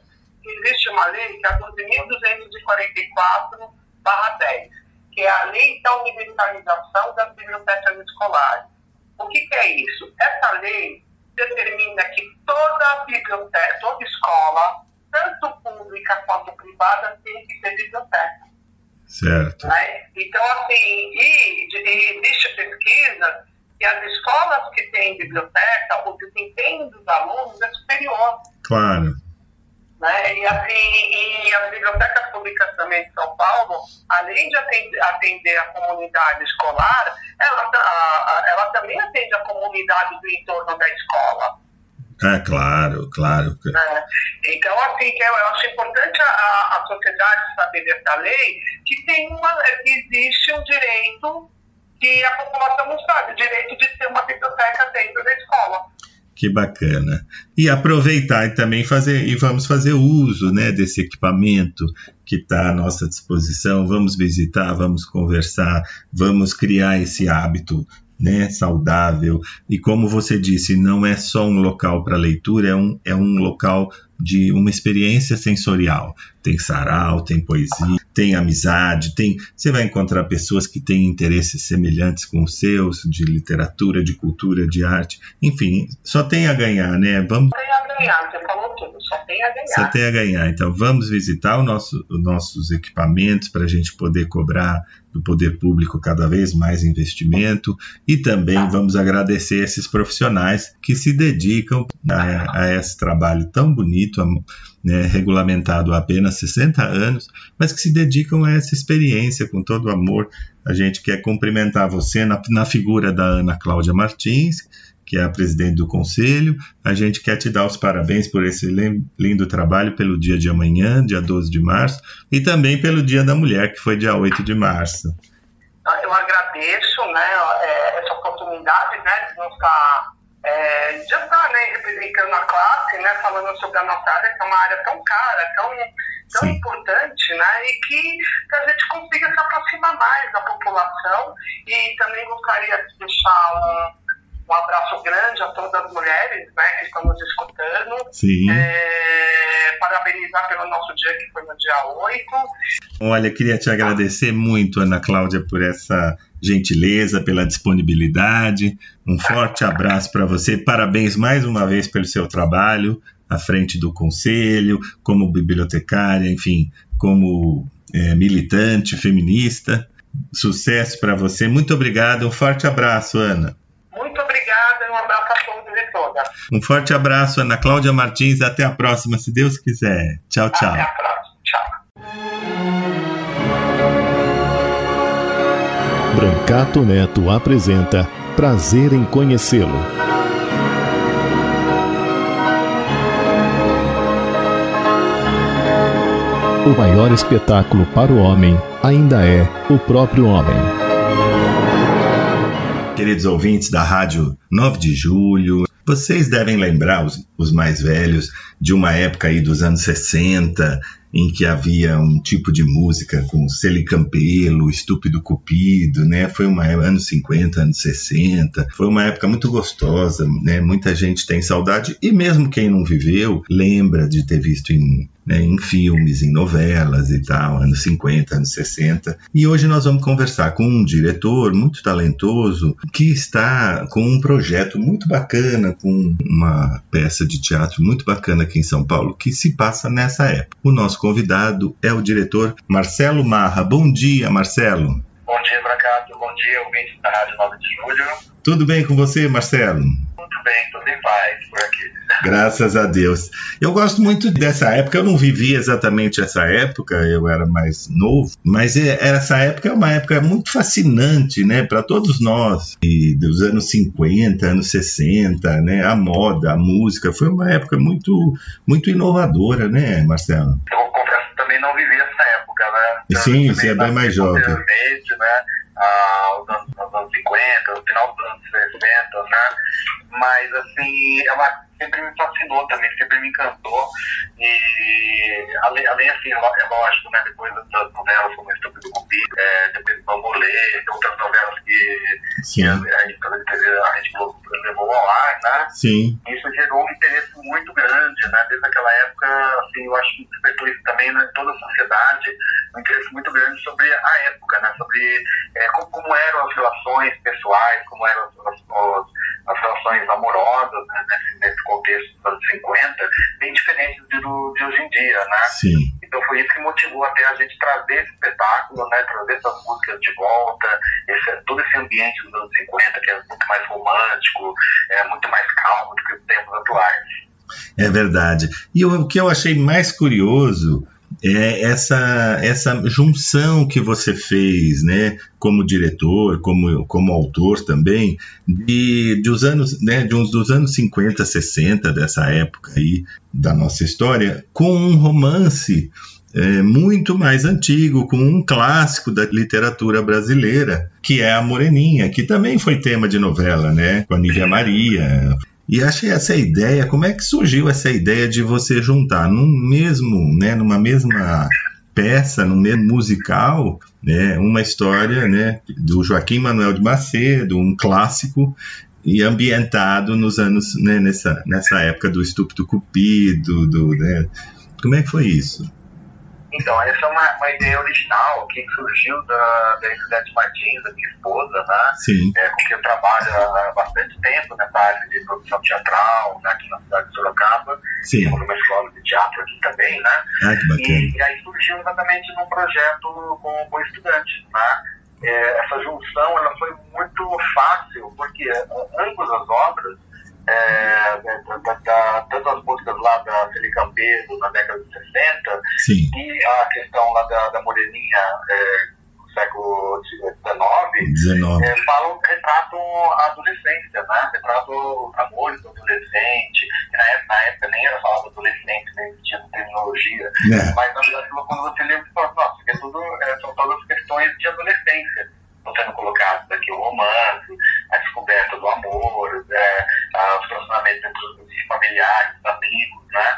existe uma lei que é a 12.244-10, que é a lei da universalização das bibliotecas escolares. O que, que é isso? Essa lei determina que toda biblioteca, toda escola, tanto pública quanto privada, tem que ter biblioteca. Certo. Né? Então, assim, e, e existe pesquisa que as escolas que têm biblioteca, o desempenho dos alunos é superior. Claro. Né? E, assim, e as bibliotecas públicas também de São Paulo, além de atender, atender a comunidade escolar, ela, a- ela também atende a comunidade do entorno da escola. É claro, claro. né? Então, assim, que eu, eu acho importante a, a- a sociedade saber dessa lei, que tem uma, que existe um direito que a população não sabe, o direito de ter uma biblioteca dentro da escola. Que bacana. E aproveitar e também fazer, e vamos fazer uso né, desse equipamento que está à nossa disposição. Vamos visitar, vamos conversar, vamos criar esse hábito né, saudável. E como você disse, não é só um local para leitura, é um, é um local de uma experiência sensorial. Tem sarau, tem poesia, tem amizade, tem. Você vai encontrar pessoas que têm interesses semelhantes com os seus, de literatura, de cultura, de arte. Enfim, só tem a ganhar, né? Vamos Só tem a ganhar, você falou tudo, só tem a ganhar. só tem a ganhar. Então, vamos visitar o nosso, os nossos equipamentos para a gente poder cobrar do poder público cada vez mais investimento e também vamos agradecer esses profissionais que se dedicam a, a esse trabalho tão bonito, a- né, regulamentado há apenas 60 anos, mas que se dedicam a essa experiência com todo amor. A gente quer cumprimentar você na, na figura da Ana Cláudia Martins, que é a presidente do conselho. A gente quer te dar os parabéns por esse lin- lindo trabalho pelo dia de amanhã, dia 12 de março, e também pelo Dia da Mulher, que foi dia 8 de março. Eu agradeço né, é, essa oportunidade né, de não estar, é, de estar né, representando a classe, né, falando sobre a nossa área, que é uma área tão cara, tão, tão Sim. importante, né, e que, que a gente consiga se aproximar mais da população. E também gostaria de deixar um, um abraço grande a todas as mulheres né, que estão nos escutando. Sim. É, parabenizar pelo nosso dia, que foi no dia 8. Olha, queria te agradecer muito, Ana Cláudia, por essa gentileza, pela disponibilidade. Um forte abraço para você. Parabéns mais uma vez pelo seu trabalho à frente do conselho, como bibliotecária, enfim, como eh, militante feminista. Sucesso para você. Muito obrigado. Um forte abraço, Ana. Muito obrigada e um abraço a todos e todas. Um forte abraço, Ana Cláudia Martins. Até a próxima, se Deus quiser. Tchau. Tchau. Brancato Neto apresenta Prazer em Conhecê-lo. O maior espetáculo para o homem ainda é o próprio homem. Queridos ouvintes da Rádio 9 de Julho, vocês devem lembrar, os, os mais velhos, de uma época aí dos anos 60, em que havia um tipo de música com Celi Campelo, Estúpido Cupido, né? Foi uma época, anos 50, anos 60. Foi uma época muito gostosa, né? Muita gente tem saudade e mesmo quem não viveu lembra de ter visto em, né, em filmes, em novelas e tal, anos 50, anos 60. E hoje nós vamos conversar com um diretor muito talentoso que está com um projeto muito bacana, com uma peça de teatro muito bacana aqui em São Paulo, que se passa nessa época. O nosso convidado é o diretor Marcelo Marra. Bom dia, Marcelo. Bom dia, Bracato. Bom dia, ouvintes da Rádio 9 de Julho. Tudo bem com você, Marcelo? Bem, tudo em paz por aqui. Graças a Deus. Eu gosto muito dessa época. Eu não vivi exatamente essa época, eu era mais novo, mas é, essa época é uma época muito fascinante, né, para todos nós. E dos anos 50, anos 60, né, a moda, a música, foi uma época muito, muito inovadora, né, Marcelo? Eu confesso que também não vivi essa época, né? Sim, Eu você é bem mais jovem. né? Ah, os anos, nos anos 50, no final dos anos 60, né? Mas, assim, uma, sempre me fascinou também, sempre me encantou. E, além, além assim, é lógico, né? Depois das novelas como Estúpido Cupido, é, depois do Bambolê, outras novelas que, que a, a, gente- a Rede Globo levou ao ar, né? sim, isso gerou um interesse muito grande, né? Desde aquela época, assim, eu acho que despertou isso também né, em toda a sociedade, um interesse muito grande sobre a época, né? Sobre é, como, como eram as relações pessoais, como eram as, amorosas, né? Nesse, nesse contexto dos anos 50, bem diferentes de, do, de hoje em dia, né? sim. Então foi isso que motivou até a gente trazer esse espetáculo, né, trazer essas músicas de volta, esse, todo esse ambiente dos anos 50, que é muito mais romântico, é muito mais calmo do que os tempos atuais. É verdade. E o que eu achei mais curioso é essa, essa junção que você fez, né, como diretor, como, como autor também, de, de, os anos, né, de uns dos anos 50, 60, dessa época aí da nossa história, com um romance é, muito mais antigo, com um clássico da literatura brasileira, que é a Moreninha, que também foi tema de novela, né, com a Nívia Maria, e achei essa ideia, como é que surgiu essa ideia de você juntar num mesmo, né, numa mesma peça, no mesmo musical, né, uma história, né, do Joaquim Manuel de Macedo, um clássico e ambientado nos anos, né, nessa, nessa época do estúpido cupido, do, né, como é que foi isso? Então, essa é uma, uma ideia original que surgiu da, da Elisete Martins, a minha esposa, né? Sim. É, com quem eu trabalho há bastante tempo nessa área de produção teatral, né, aqui na cidade de Sorocaba. Sim. Temos uma escola de teatro aqui também, né? Ah, que bacana. E, e aí surgiu exatamente num projeto com, com estudantes, né? É, essa junção ela foi muito fácil, porque é, ambas as obras, é, da, da, da, tanto as músicas lá da Felipe Campeiro na década de 60 Sim. e a questão lá da, da Moreninha é, do século XIX, 19. é, falam, retratam a adolescência, né? Retratam os amores do adolescente. E na, época, na época nem era falado adolescente, nem existia terminologia. Né? Mas na verdade, quando você lê, você fala, nossa, isso é tudo, é, são todas questões de adolescência. Estão sendo colocadas aqui o romance, a descoberta do amor, é, ah, os relacionamentos entre os familiares, os amigos, né?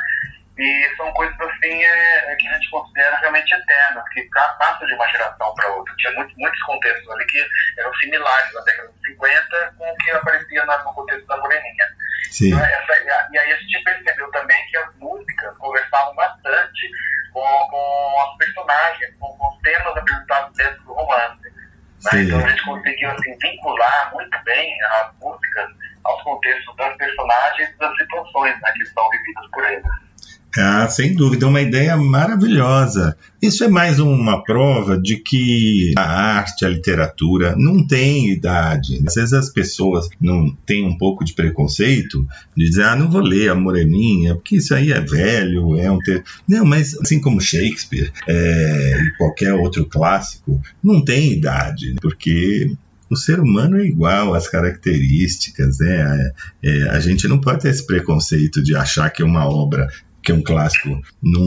E são coisas assim é, é que a gente considera realmente eternas, que ca- passam de uma geração para outra. Tinha muito, muitos contextos ali que eram similares na década de 50 com o que aparecia no contexto da Moreninha. Sim. Então, essa- e aí a gente percebeu também que as músicas conversavam bastante com, com os personagens, com, com os temas apresentados dentro. Então a gente conseguiu assim, vincular muito bem as músicas aos contextos das personagens e das situações né, que são vividas por eles. Ah, sem dúvida, é uma ideia maravilhosa. Isso é mais uma prova de que a arte, a literatura não tem idade. Às vezes as pessoas não têm um pouco de preconceito de dizer, ah, não vou ler a Moreninha, porque isso aí é velho, é um texto. Não, mas assim como Shakespeare é, e qualquer outro clássico, não tem idade, porque o ser humano é igual às características, né? É, é, a gente não pode ter esse preconceito de achar que uma obra que é um clássico não,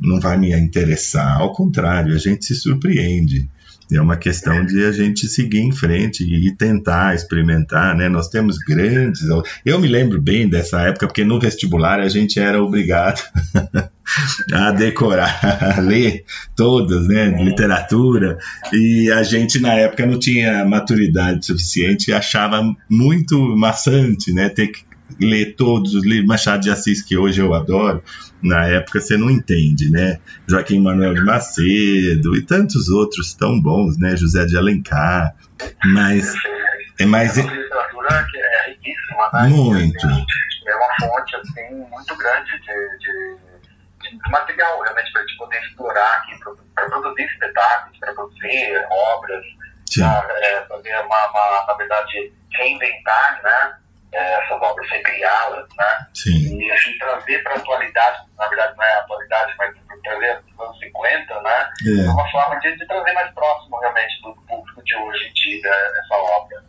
não vai me interessar. Ao contrário, a gente se surpreende. É uma questão de a gente seguir em frente e tentar experimentar, né? Nós temos grandes. Eu me lembro bem dessa época, porque no vestibular a gente era obrigado a decorar, a ler todas, né? Literatura. E a gente, na época, não tinha maturidade suficiente e achava muito maçante, né? Ter que ler todos os livros, Machado de Assis, que hoje eu adoro, na época você não entende, né? Joaquim Manuel de Macedo e tantos outros tão bons, né? José de Alencar, mas é mais... É uma literatura que é riquíssima, né? Muito. É uma fonte, assim, muito grande de, de, material, realmente, para a gente poder explorar aqui, para produzir espetáculos, para produzir obras, pra, é, fazer uma, uma, na verdade, reinventar, né? É, essas obras, recriá-las, né? Sim. E assim, trazer para a atualidade, na verdade não é a atualidade, mas trazer para os anos 50, né? É, É. uma forma de, de trazer mais próximo realmente do público de hoje em dia essa obra.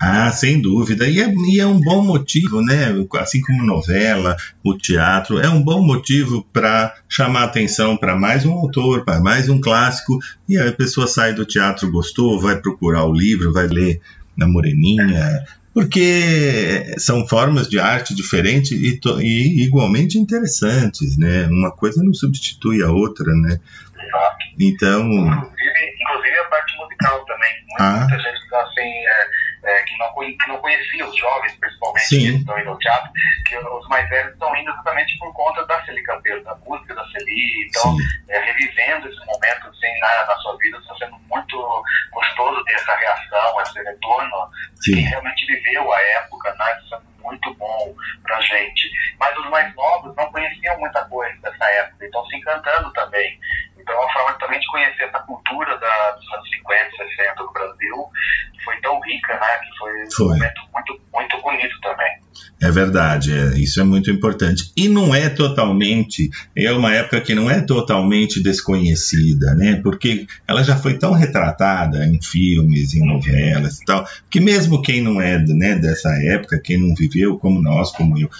Ah, sem dúvida. E é, e é um bom motivo, né? Assim como novela, o teatro, é um bom motivo para chamar atenção para mais um autor, para mais um clássico. E aí a pessoa sai do teatro, gostou, vai procurar o livro, vai ler na Moreninha. Porque são formas de arte diferentes e, e igualmente interessantes, né? Uma coisa não substitui a outra, né? Exato. Então, Inclusive, inclusive a parte musical também. Muita, Ah. muita gente assim, é, é, que, não, que não conhecia os jovens, principalmente, Sim. que estão indo ao teatro, que os mais velhos estão indo exatamente por conta da Celi Campeiro, da música da Celi. Então, é, revivendo esse momento assim, na, na sua vida, está sendo muito gostoso ter essa reação, esse retorno sim, realmente viveu a época, né? Isso é muito bom pra gente. Mas os mais novos não conheciam muita coisa dessa época, então se encantando também. Então é uma forma também de conhecer essa cultura da, dos anos 50, 60 do Brasil, que foi tão rica, né? Que foi, momento muito, muito bonito também. É verdade, é, isso é muito importante. E não é totalmente, é uma época que não é totalmente desconhecida, né? Porque ela já foi tão retratada em filmes, em novelas e tal, que mesmo quem não é né, dessa época, quem não viveu, como nós, como eu,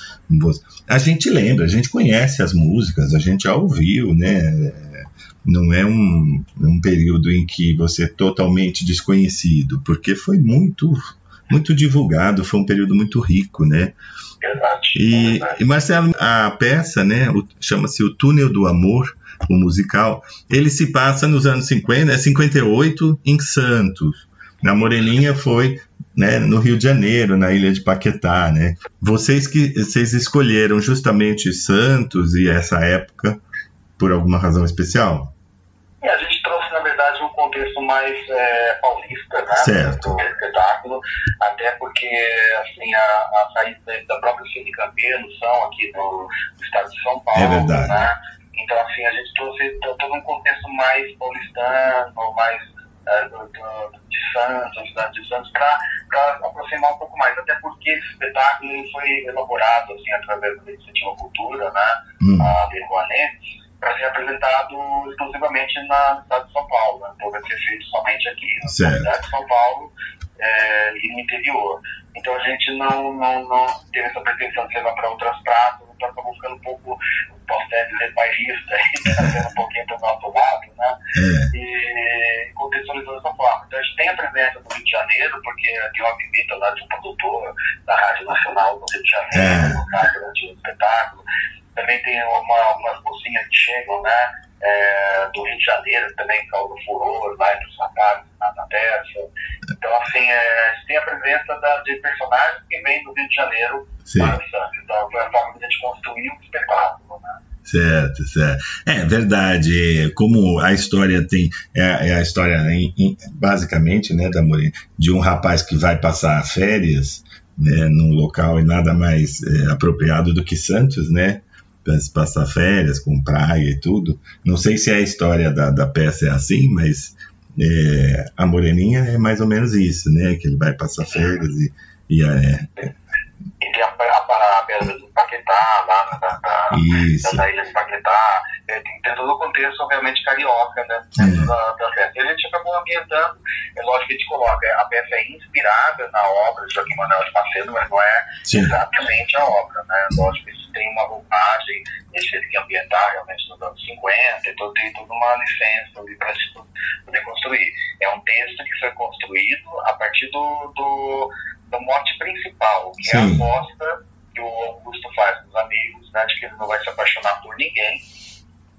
a gente lembra, a gente conhece as músicas, a gente já ouviu, né? Não é um, um período em que você é totalmente desconhecido, porque foi muito, muito divulgado, foi um período muito rico, né? Verdade. E, verdade. e, Marcelo, a peça, né, chama-se O Túnel do Amor, o musical, ele se passa nos anos 50, é 58, em Santos. Na Moreninha foi né, no Rio de Janeiro, na ilha de Paquetá, né? Vocês que vocês escolheram justamente Santos e essa época por alguma razão especial? E a gente trouxe, na verdade, um contexto mais é, né? Certo. Do espetáculo, até porque, assim, a, a saída da própria Cine Campeiro são aqui no, no estado de São Paulo, É verdade. né? Então, assim, a gente trouxe to- todo um contexto mais paulistano, mais é, do, do- de Santos, da cidade de Santos, para aproximar um pouco mais, até porque esse espetáculo foi elaborado, assim, através da Iniciativa Cultura, né? Hum, a Lei Para ser apresentado exclusivamente na cidade de São Paulo. Né? Então vai ser feito somente aqui na Certo. cidade de São Paulo é, e no interior. Então a gente não, não, não teve essa pretensão de levar para outras praças, então acabou ficando um pouco, posso até dizer, bairrista, trazendo um pouquinho para o nosso lado, né? é, e contextualizando dessa forma. Então a gente tem a presença do Rio de Janeiro, porque tem uma visita lá de um produtor da Rádio Nacional do Rio de Janeiro, É. no caso durante o espetáculo. Também tem uma, algumas mocinhas que chegam, né, é, do Rio de Janeiro, também causam furor lá entre os rapazes na, na peça. Então, assim, é, tem a presença da, de personagens que vêm do Rio de Janeiro sim. para Santos. Então, foi a forma de a gente construir um espetáculo, né? Certo, certo. É verdade. Como a história tem. É, é a história, em- em- basicamente, né, da Morena, de um rapaz que vai passar férias né, num local e nada mais é, apropriado do que Santos, né? Passar férias com praia e tudo. Não sei se a história da, da peça é assim, mas é, a Moreninha é mais ou menos isso, né? Que ele vai passar férias e, e é, E tem a, a, a pedra do Paquetá, lá na, na, na, Paquetá, é, tem, tem todo o contexto, obviamente, carioca, né? É. da, da peça. E a gente acabou ambientando, é lógico que a gente coloca, a peça é inspirada na obra de Joaquim Manuel de Macedo, mas não é Sim. exatamente a obra, né? Lógico que isso tem uma roupagem, eles teve que ambientar realmente nos anos 50, então tem toda uma licença ali para gente poder construir. É um texto que foi construído a partir do, do, do mote principal, que é a Sim. aposta que o Augusto faz com os amigos, né, de que ele não vai se apaixonar por ninguém.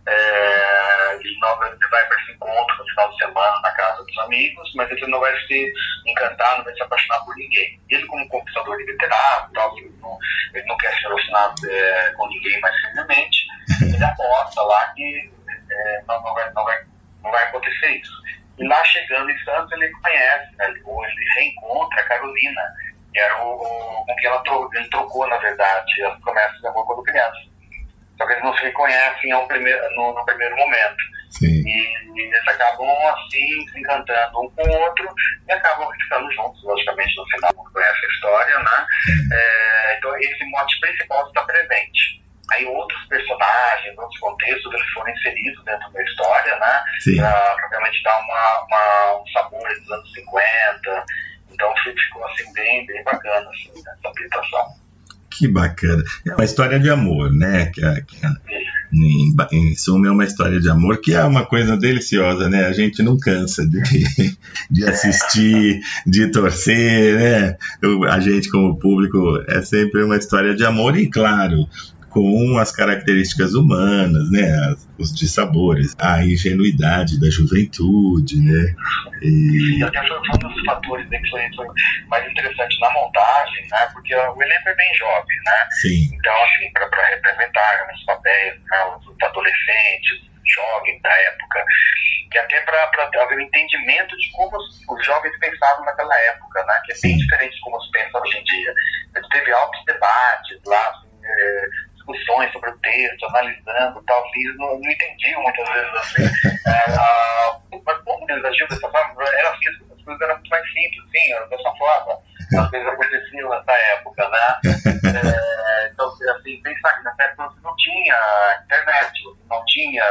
É, ele, não, vai- ele vai para esse encontro no final de semana na casa dos amigos, mas ele não vai se encantar, não vai se apaixonar por ninguém. Ele, como conquistador de literato, tal, ele, não, ele não quer se relacionar é, com ninguém mais seriamente, ele aposta lá que é, não, não, vai, não, vai, não vai acontecer isso. E lá chegando em Santos, ele conhece, né, ou ele reencontra a Carolina, que era o, com quem ela tro, ele trocou, na verdade, as promessas de amor quando criança. Só que eles não se reconhecem ao primeiro, no, no primeiro momento. Sim. E, e eles acabam assim, se encantando um com o outro e acabam ficando juntos, logicamente, no final. conhece a história, né? É, então esse mote principal está presente. Aí outros personagens, outros contextos, eles foram inseridos dentro da história, né? Para realmente dar uma, uma, um sabor dos anos 50. Então ficou assim bem, bem bacana assim, essa ambientação. Que bacana. É uma história de amor, né? Que, que em, em suma, é uma história de amor que é uma coisa deliciosa, né? A gente não cansa de, de assistir, de torcer, né? A gente, como público, é sempre uma história de amor e, claro, com as características humanas, né? Os dissabores, a ingenuidade da juventude, né? E, e até foi um dos fatores né, que foi, foi, mais interessante na montagem, né? Porque o elenco é bem jovem, né? Sim. Então, assim, para representar os papéis, né, os adolescentes, jovens da época, e até para haver um entendimento de como os, os, jovens pensavam naquela época, né? Que é bem Sim. diferente de como se pensa hoje em dia. Teve altos debates lá, assim, é, discussões sobre o texto, analisando tal, não, não entendiam muitas vezes assim, é, mas como eles agiam dessa forma, era assim, as coisas eram muito mais simples, sim, dessa forma, as coisas aconteciam nessa época, né? É, então, assim, pensar que nessa época você não tinha internet, não tinha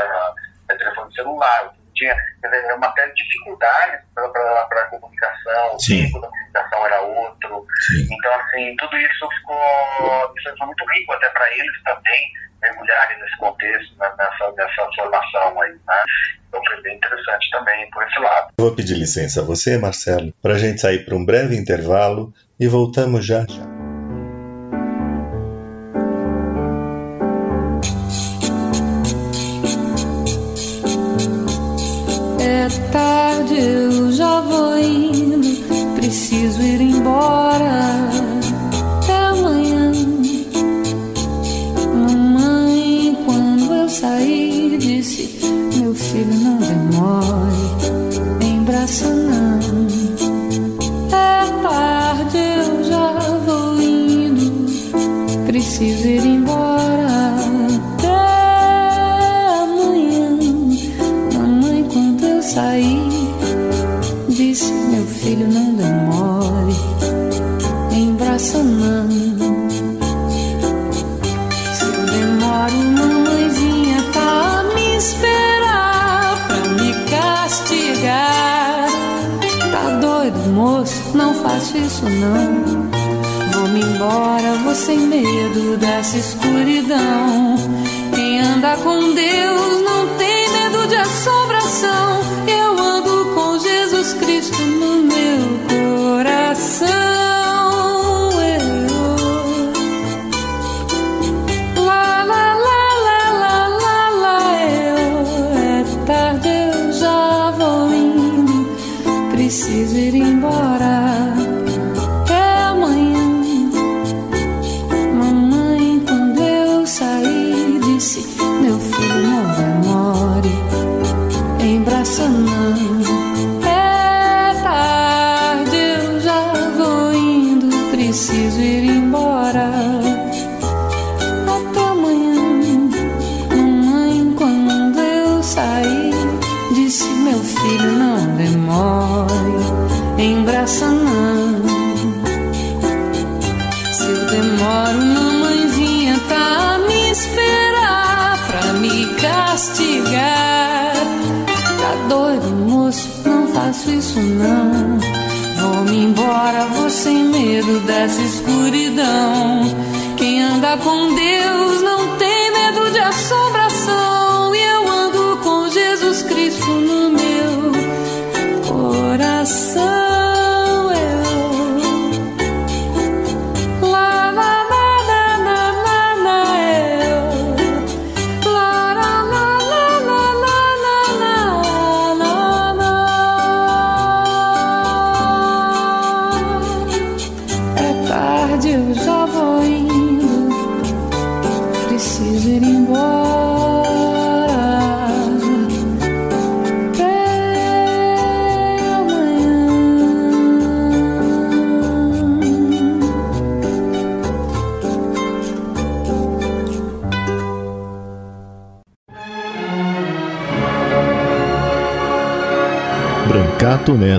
é, telefone celular, tinha dizer, uma série de dificuldades para a comunicação, Sim. o tipo da comunicação era outro. Sim. Então, assim, tudo isso ficou, isso foi muito rico até para eles também mergulharem nesse contexto, né, nessa, nessa formação aí, né? Então foi bem interessante também por esse lado. Vou pedir licença a você, Marcelo, para a gente sair para um breve intervalo e voltamos já. É tarde, eu já vou indo. Preciso ir embora. Até amanhã. Mamãe, quando eu sair, disse: Meu filho, não demore. Embraça, não. É tarde, eu já vou indo. Preciso ir embora. Faço isso não. Vou-me embora, vou sem medo dessa escuridão. Quem anda com Deus não tem medo de assombração. Eu ando com Jesus Cristo no meu coração. Eu. Lá, lá,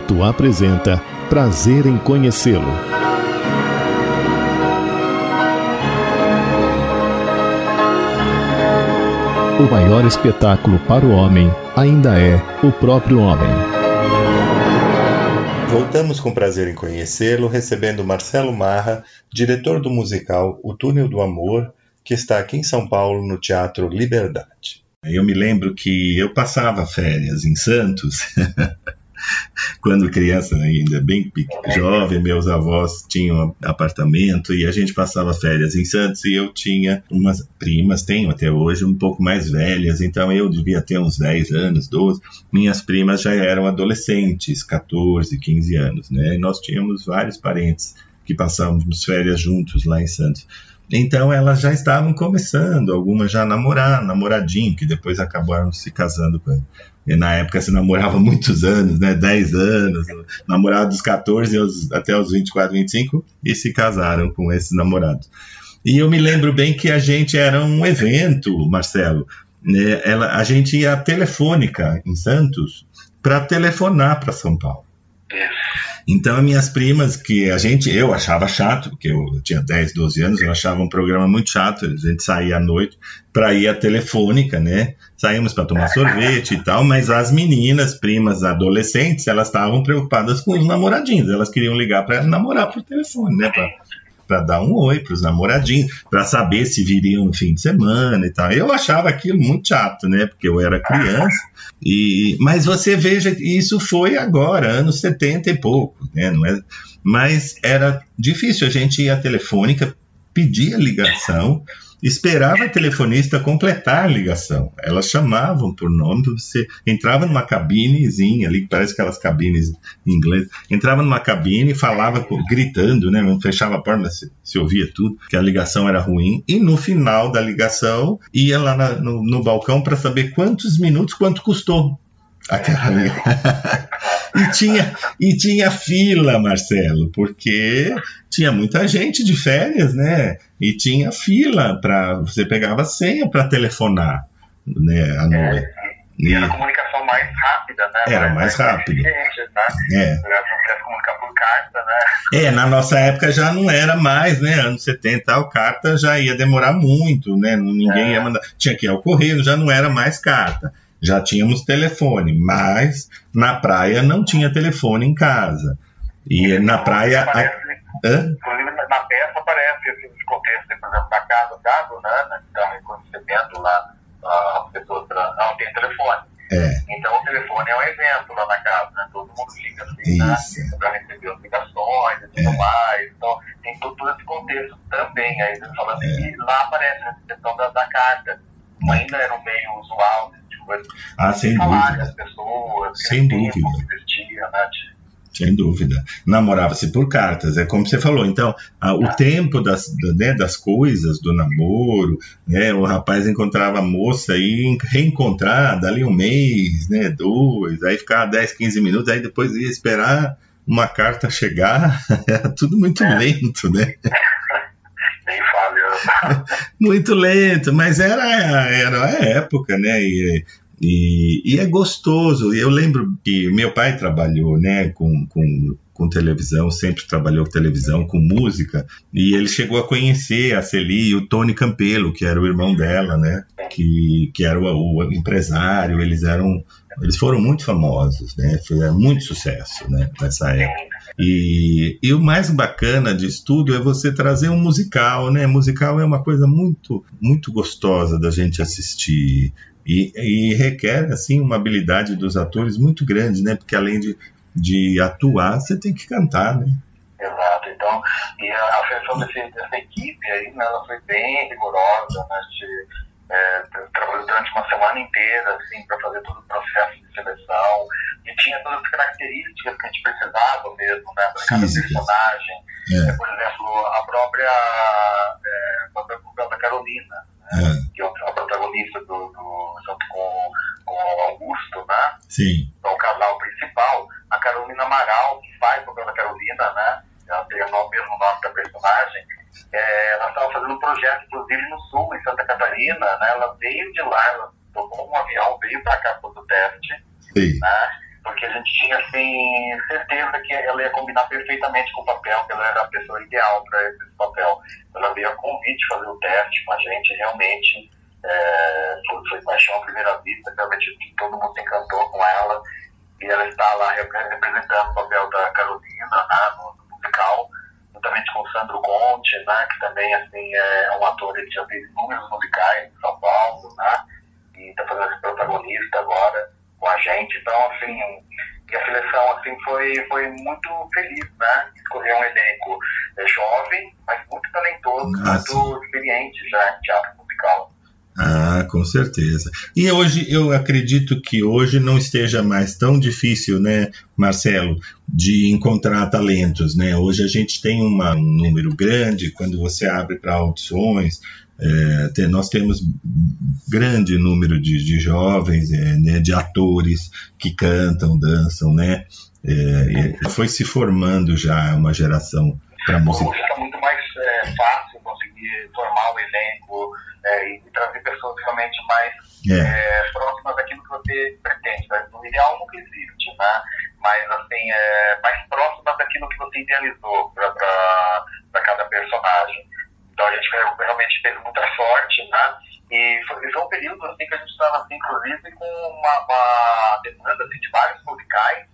Neto apresenta Prazer em Conhecê-lo. O maior espetáculo para o homem ainda é o próprio homem. Voltamos com prazer em conhecê-lo, recebendo Marcelo Marra, diretor do musical O Túnel do Amor, que está aqui em São Paulo no Teatro Liberdade. Eu me lembro que eu passava férias em Santos quando criança ainda, bem jovem, meus avós tinham apartamento e a gente passava férias em Santos e eu tinha umas primas, tenho até hoje, um pouco mais velhas, então eu devia ter uns 10 anos, 12. Minhas primas já eram adolescentes, 14, 15 anos, né? E nós tínhamos vários parentes que passávamos férias juntos lá em Santos. Então elas já estavam começando, algumas já namorar, namoradinho, que depois acabaram se casando com. E na época se namorava muitos anos, né? 10 anos, namorava dos 14 aos, até os 24, 25 e se casaram com esses namorados. E eu me lembro bem que a gente era um evento, Marcelo. Né? Ela, a gente ia à telefônica em Santos para telefonar para São Paulo. Então, minhas primas, que a gente, eu achava chato, porque eu tinha 10, 12 anos, eu achava um programa muito chato, a gente saía à noite para ir à telefônica, né? Saímos para tomar sorvete e tal, mas as meninas, primas adolescentes, elas estavam preocupadas com os namoradinhos, elas queriam ligar para namorar por telefone, né? Pra, para dar um oi para os namoradinhos, para saber se viriam no fim de semana e tal. Eu achava aquilo muito chato, né? Porque eu era criança. E, mas você veja isso foi agora, anos 70 e pouco, né? Não é, mas era difícil. A gente ia à telefônica, pedia ligação, esperava a telefonista completar a ligação. Elas chamavam por nome, você entrava numa cabinezinha ali, parece aquelas cabines em inglês, entrava numa cabine, falava gritando, né? Não fechava a porta, se, se ouvia tudo, que a ligação era ruim. E no final da ligação, ia lá na, no, no balcão para saber quantos minutos, quanto custou aquela e tinha e tinha fila Marcelo porque tinha muita gente de férias né? E tinha fila para você pegava senha para telefonar né à noite. é, e, era a comunicação mais rápida né? Era mais, mais rápida. né? é. Comunicar por carta né? É na nossa época já não era mais né? Anos 70 a carta já ia demorar muito né? Ninguém é. ia mandar. Tinha que ir ao correio já não era mais carta já tínhamos telefone, mas na praia não tinha telefone em casa. E na praia. Aparece, inclusive na peça aparece esse assim, contexto, por exemplo, na casa da dona que está reconhecendo lá as pessoas não tem telefone. É. Então o telefone é um evento lá na casa, né? Todo mundo fica assim, né? Para receber as ligações e tudo é. mais. Então tem todo, todo esse contexto também. Aí falando é. que lá aparece a questão da, da carta. Ainda era um meio usual ah, sem dúvida. Pessoas, sem dúvida. né? Sem dúvida. Namorava-se por cartas, é como você falou. Então, a, o tempo das, né, das coisas, do namoro, né, o rapaz encontrava a moça e reencontrar dali um mês, né, dois, aí ficava 10, 15 minutos, aí depois ia esperar uma carta chegar. Era tudo muito é. lento, né? Muito lento, mas era, era a época, né? E, e, e, é gostoso. Eu lembro que meu pai trabalhou né, com, com, com, televisão, sempre trabalhou com televisão, com música, e ele chegou a conhecer a Celi e o Tony Campelo, que era o irmão dela, né, que, que era o, o empresário. Eles eram eles foram muito famosos, né? Foi muito sucesso, né? Nessa época. E, e o mais bacana de estudo é você trazer um musical, né? Musical é uma coisa muito, muito gostosa da gente assistir. E, e, requer assim uma habilidade dos atores muito grande, né? Porque além de, de atuar, você tem que cantar, né? Exato. Então, e a seleção dessa equipe aí, né, ela foi bem rigorosa, né? De, é, trabalhou durante uma semana inteira, assim, para fazer todo o processo de seleção e tinha todas as características que a gente precisava mesmo, né, para cada personagem. É. É, por exemplo, a própria, é, a própria Carolina, né, é. que é a protagonista do, do, junto com, com Augusto, né? Sim. Então, o casal principal, a Carolina Amaral, que faz o papel da Carolina, né? Ela tem o mesmo nome da personagem. É, ela estava fazendo um projeto, inclusive, no sul, em Santa Catarina, né? Ela veio de lá, ela tomou um avião, veio para cá para o teste, Sim. né? Porque a gente tinha, assim, certeza que ela ia combinar perfeitamente com o papel, que ela era a pessoa ideal para esse papel. Ela veio a convite fazer o teste com a gente, realmente é, foi, foi paixão à primeira vista, realmente todo mundo se encantou com ela, e ela está lá representando o papel da Carolina né, no, no musical, juntamente com o Sandro Conte, né, que também assim, é um ator que já fez inúmeros musicais em São Paulo, né, e está fazendo esse protagonista agora com a gente, então assim, e a seleção assim foi, foi muito feliz, né, escolher um elenco é, jovem, mas muito talentoso, Nossa. muito experiente já em teatro musical. Ah, com certeza. E hoje eu acredito que hoje não esteja mais tão difícil, né, Marcelo, de encontrar talentos, né? Hoje a gente tem uma, um número grande quando você abre para audições. É, tem, nós temos grande número de, de jovens, é, né, de atores que cantam, dançam, né? É, foi se formando já uma geração para música. Hoje está muito mais é, fácil formar um elenco é, e trazer pessoas realmente mais é. é. próximas daquilo que você pretende. Né? No ideal nunca existe, né? mas assim, é, mais próximas daquilo que você idealizou para cada personagem. Então a gente realmente teve muita sorte, né? E foi, foi um período assim, que a gente estava, assim, inclusive, com uma, uma demanda assim, de vários musicais,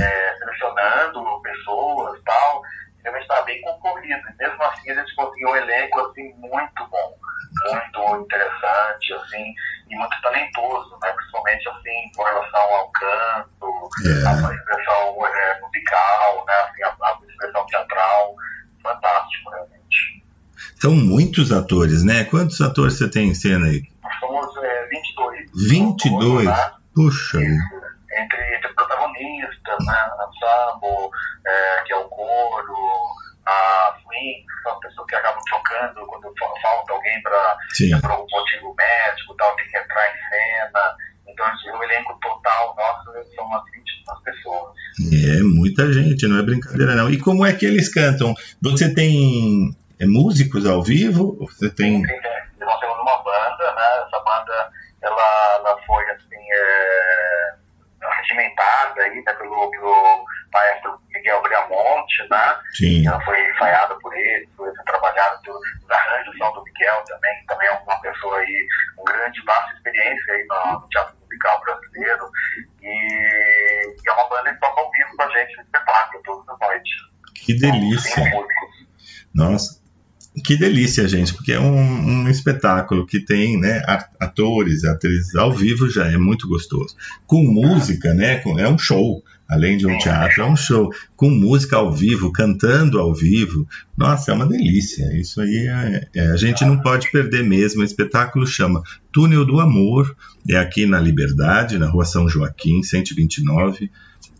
é, selecionando pessoas e tal. Realmente estava bem concorrido. E mesmo assim a gente conseguiu um elenco assim, muito bom muito interessante, assim, e muito talentoso, né? Principalmente assim, com relação ao canto, é. a expressão é, musical, né? Assim, a, a expressão teatral, fantástico, realmente. São muitos atores, né? Quantos atores você tem em cena aí? Nós somos é, 22. 22? né? Puxa Entre, entre protagonistas, né? Ensemble, é, que é o coro, a swing, são pessoas que acabam trocando quando falta alguém para um motivo médico, tal, tem que entrar em cena. Então, assim, o elenco total nosso são umas 22 pessoas. É, muita gente, não é brincadeira não. E como é que eles cantam? Você tem é, músicos ao vivo? Você tem... Sim, nós temos uma banda, né? Essa banda, ela, ela foi, assim, é, regimentada aí, né, pelo, pelo maestro Miguel Briamonte, né? Sim. Ela foi ensaiada por ele, foi trabalhada os arranjos são do Miguel também, que também é uma pessoa aí, com grande, vasta experiência aí no, no teatro musical brasileiro. E, e, é uma banda que toca ao vivo com a gente no espetáculo todas as noites. Que delícia! Nossa, que delícia, gente, porque é um, um, espetáculo que tem né, atores, atrizes ao vivo já é muito gostoso. Com música, né, é um show. Além de um teatro, é um show. Com música ao vivo, cantando ao vivo. Nossa, é uma delícia. Isso aí é, é, a gente não pode perder mesmo. O espetáculo chama Túnel do Amor. É aqui na Liberdade, na rua São Joaquim, 129.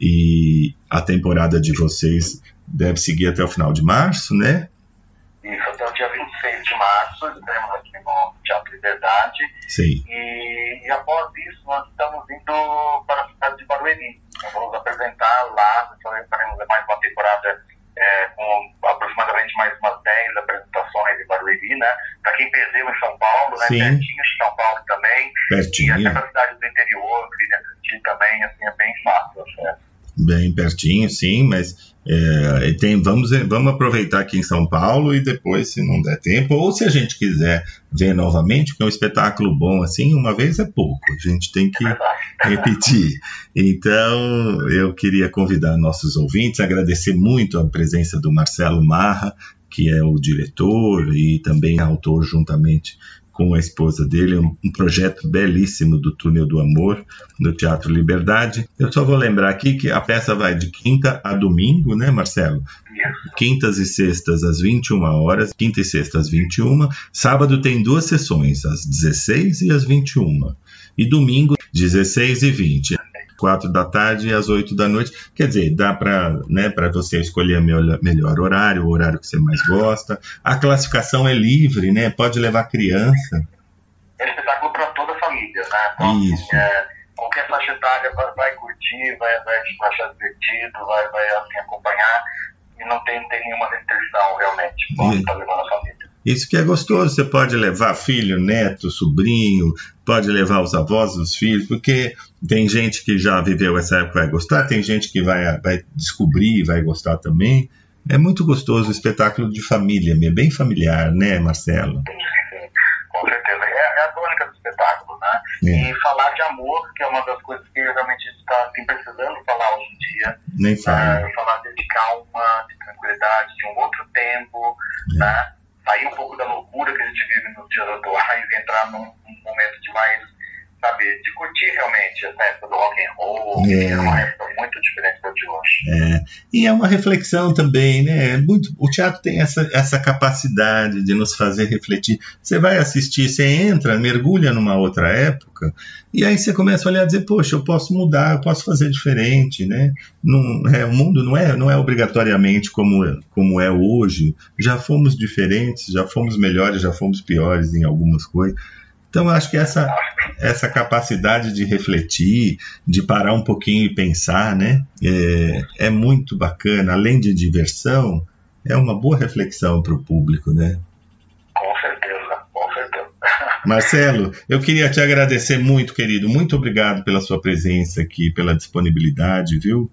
E a temporada de vocês deve seguir até o final de março, né? Isso, até o dia 26 de março, estaremos aqui no Teatro Liberdade. Sim. E, e após isso, nós estamos indo para a cidade de Barueri. Nós vamos apresentar lá, faremos mais uma temporada é, com aproximadamente mais umas 10 apresentações em Barueri, né? Para quem perdeu em São Paulo, né? Sim. Pertinho de São Paulo também. Pertinho. E até para cidade do interior, que também, assim, é bem fácil acesso. Bem pertinho, sim, mas é, tem, vamos, vamos aproveitar aqui em São Paulo e depois, se não der tempo, ou se a gente quiser ver novamente, porque é um espetáculo bom assim, uma vez é pouco, a gente tem que repetir. Então, eu queria convidar nossos ouvintes, agradecer muito a presença do Marcelo Marra, que é o diretor e também autor juntamente com a esposa dele, um, um, projeto belíssimo do Túnel do Amor, no Teatro Liberdade. Eu só vou lembrar aqui que a peça vai de quinta a domingo, né, Marcelo? Quintas e sextas às 21 horas, quinta e sexta às 21. Sábado tem duas sessões, às 16 e às 21. E domingo, 16 e 20 quatro da tarde e às oito da noite. Quer dizer, dá para né, você escolher o melhor, horário, o horário que você mais gosta. A classificação é livre, né? Pode levar criança. É espetáculo para toda a família, né? Então, assim, Isso. É, qualquer faixa etária vai, vai, curtir, vai, vai, vai achar divertido, vai, vai assim, acompanhar e não tem, tem nenhuma restrição realmente. Pode estar levando a família. Isso que é gostoso, você pode levar filho, neto, sobrinho, pode levar os avós, os filhos, porque tem gente que já viveu essa época vai gostar, tem gente que vai, vai descobrir e vai gostar também. É muito gostoso o espetáculo de família, bem familiar, né, Marcelo? Sim, sim, com certeza. É, é a tônica É. E falar de amor, que é uma das coisas que realmente a gente está assim, precisando falar hoje em dia. Nem fala. É, falar de calma, de tranquilidade, de um outro tempo, é. né? Sair um pouco da loucura que a gente vive nos dias atuais e entrar num, num momento de mais curtir realmente essa época do rock and roll, é. é uma época muito diferente da de hoje. É. E é uma reflexão também, né? Muito, o teatro tem essa, essa capacidade de nos fazer refletir. Você vai assistir, você entra, mergulha numa outra época, e aí você começa a olhar e dizer, poxa, eu posso mudar, eu posso fazer diferente, né? Não, é, o mundo não é, não é obrigatoriamente como, como é hoje. Já fomos diferentes, já fomos melhores, já fomos piores em algumas coisas. Então, eu acho que essa, essa capacidade de refletir, de parar um pouquinho e pensar, né, é, é muito bacana. Além de diversão, é uma boa reflexão para o público, né? Com certeza, com certeza. Marcelo, eu queria te agradecer muito, querido. Muito obrigado pela sua presença aqui, pela disponibilidade, viu?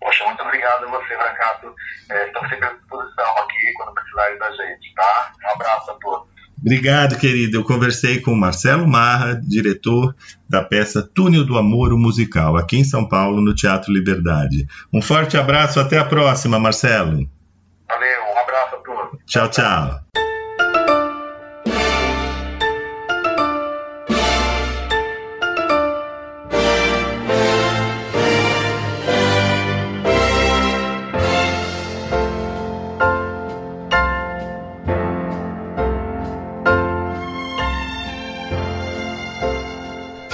Poxa, muito obrigado a você, Brancato. É, sempre à disposição aqui quando precisarem da gente, tá? Um abraço a todos. Obrigado, querido. Eu conversei com Marcelo Marra, diretor da peça Túnel do Amor, o musical, aqui em São Paulo, no Teatro Liberdade. Um forte abraço, até a próxima, Marcelo. Valeu, um abraço a todos. Tchau, tchau.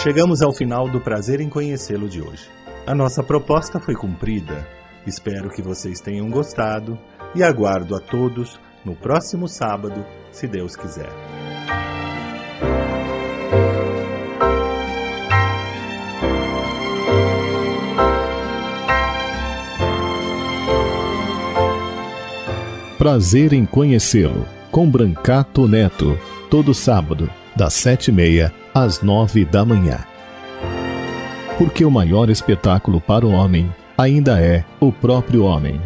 Chegamos ao final do prazer em conhecê-lo de hoje. A nossa proposta foi cumprida. Espero que vocês tenham gostado e aguardo a todos no próximo sábado, se Deus quiser. Prazer em conhecê-lo, com Brancato Neto, todo sábado, das sete e meia às nove da manhã. Porque o maior espetáculo para o homem ainda é o próprio homem.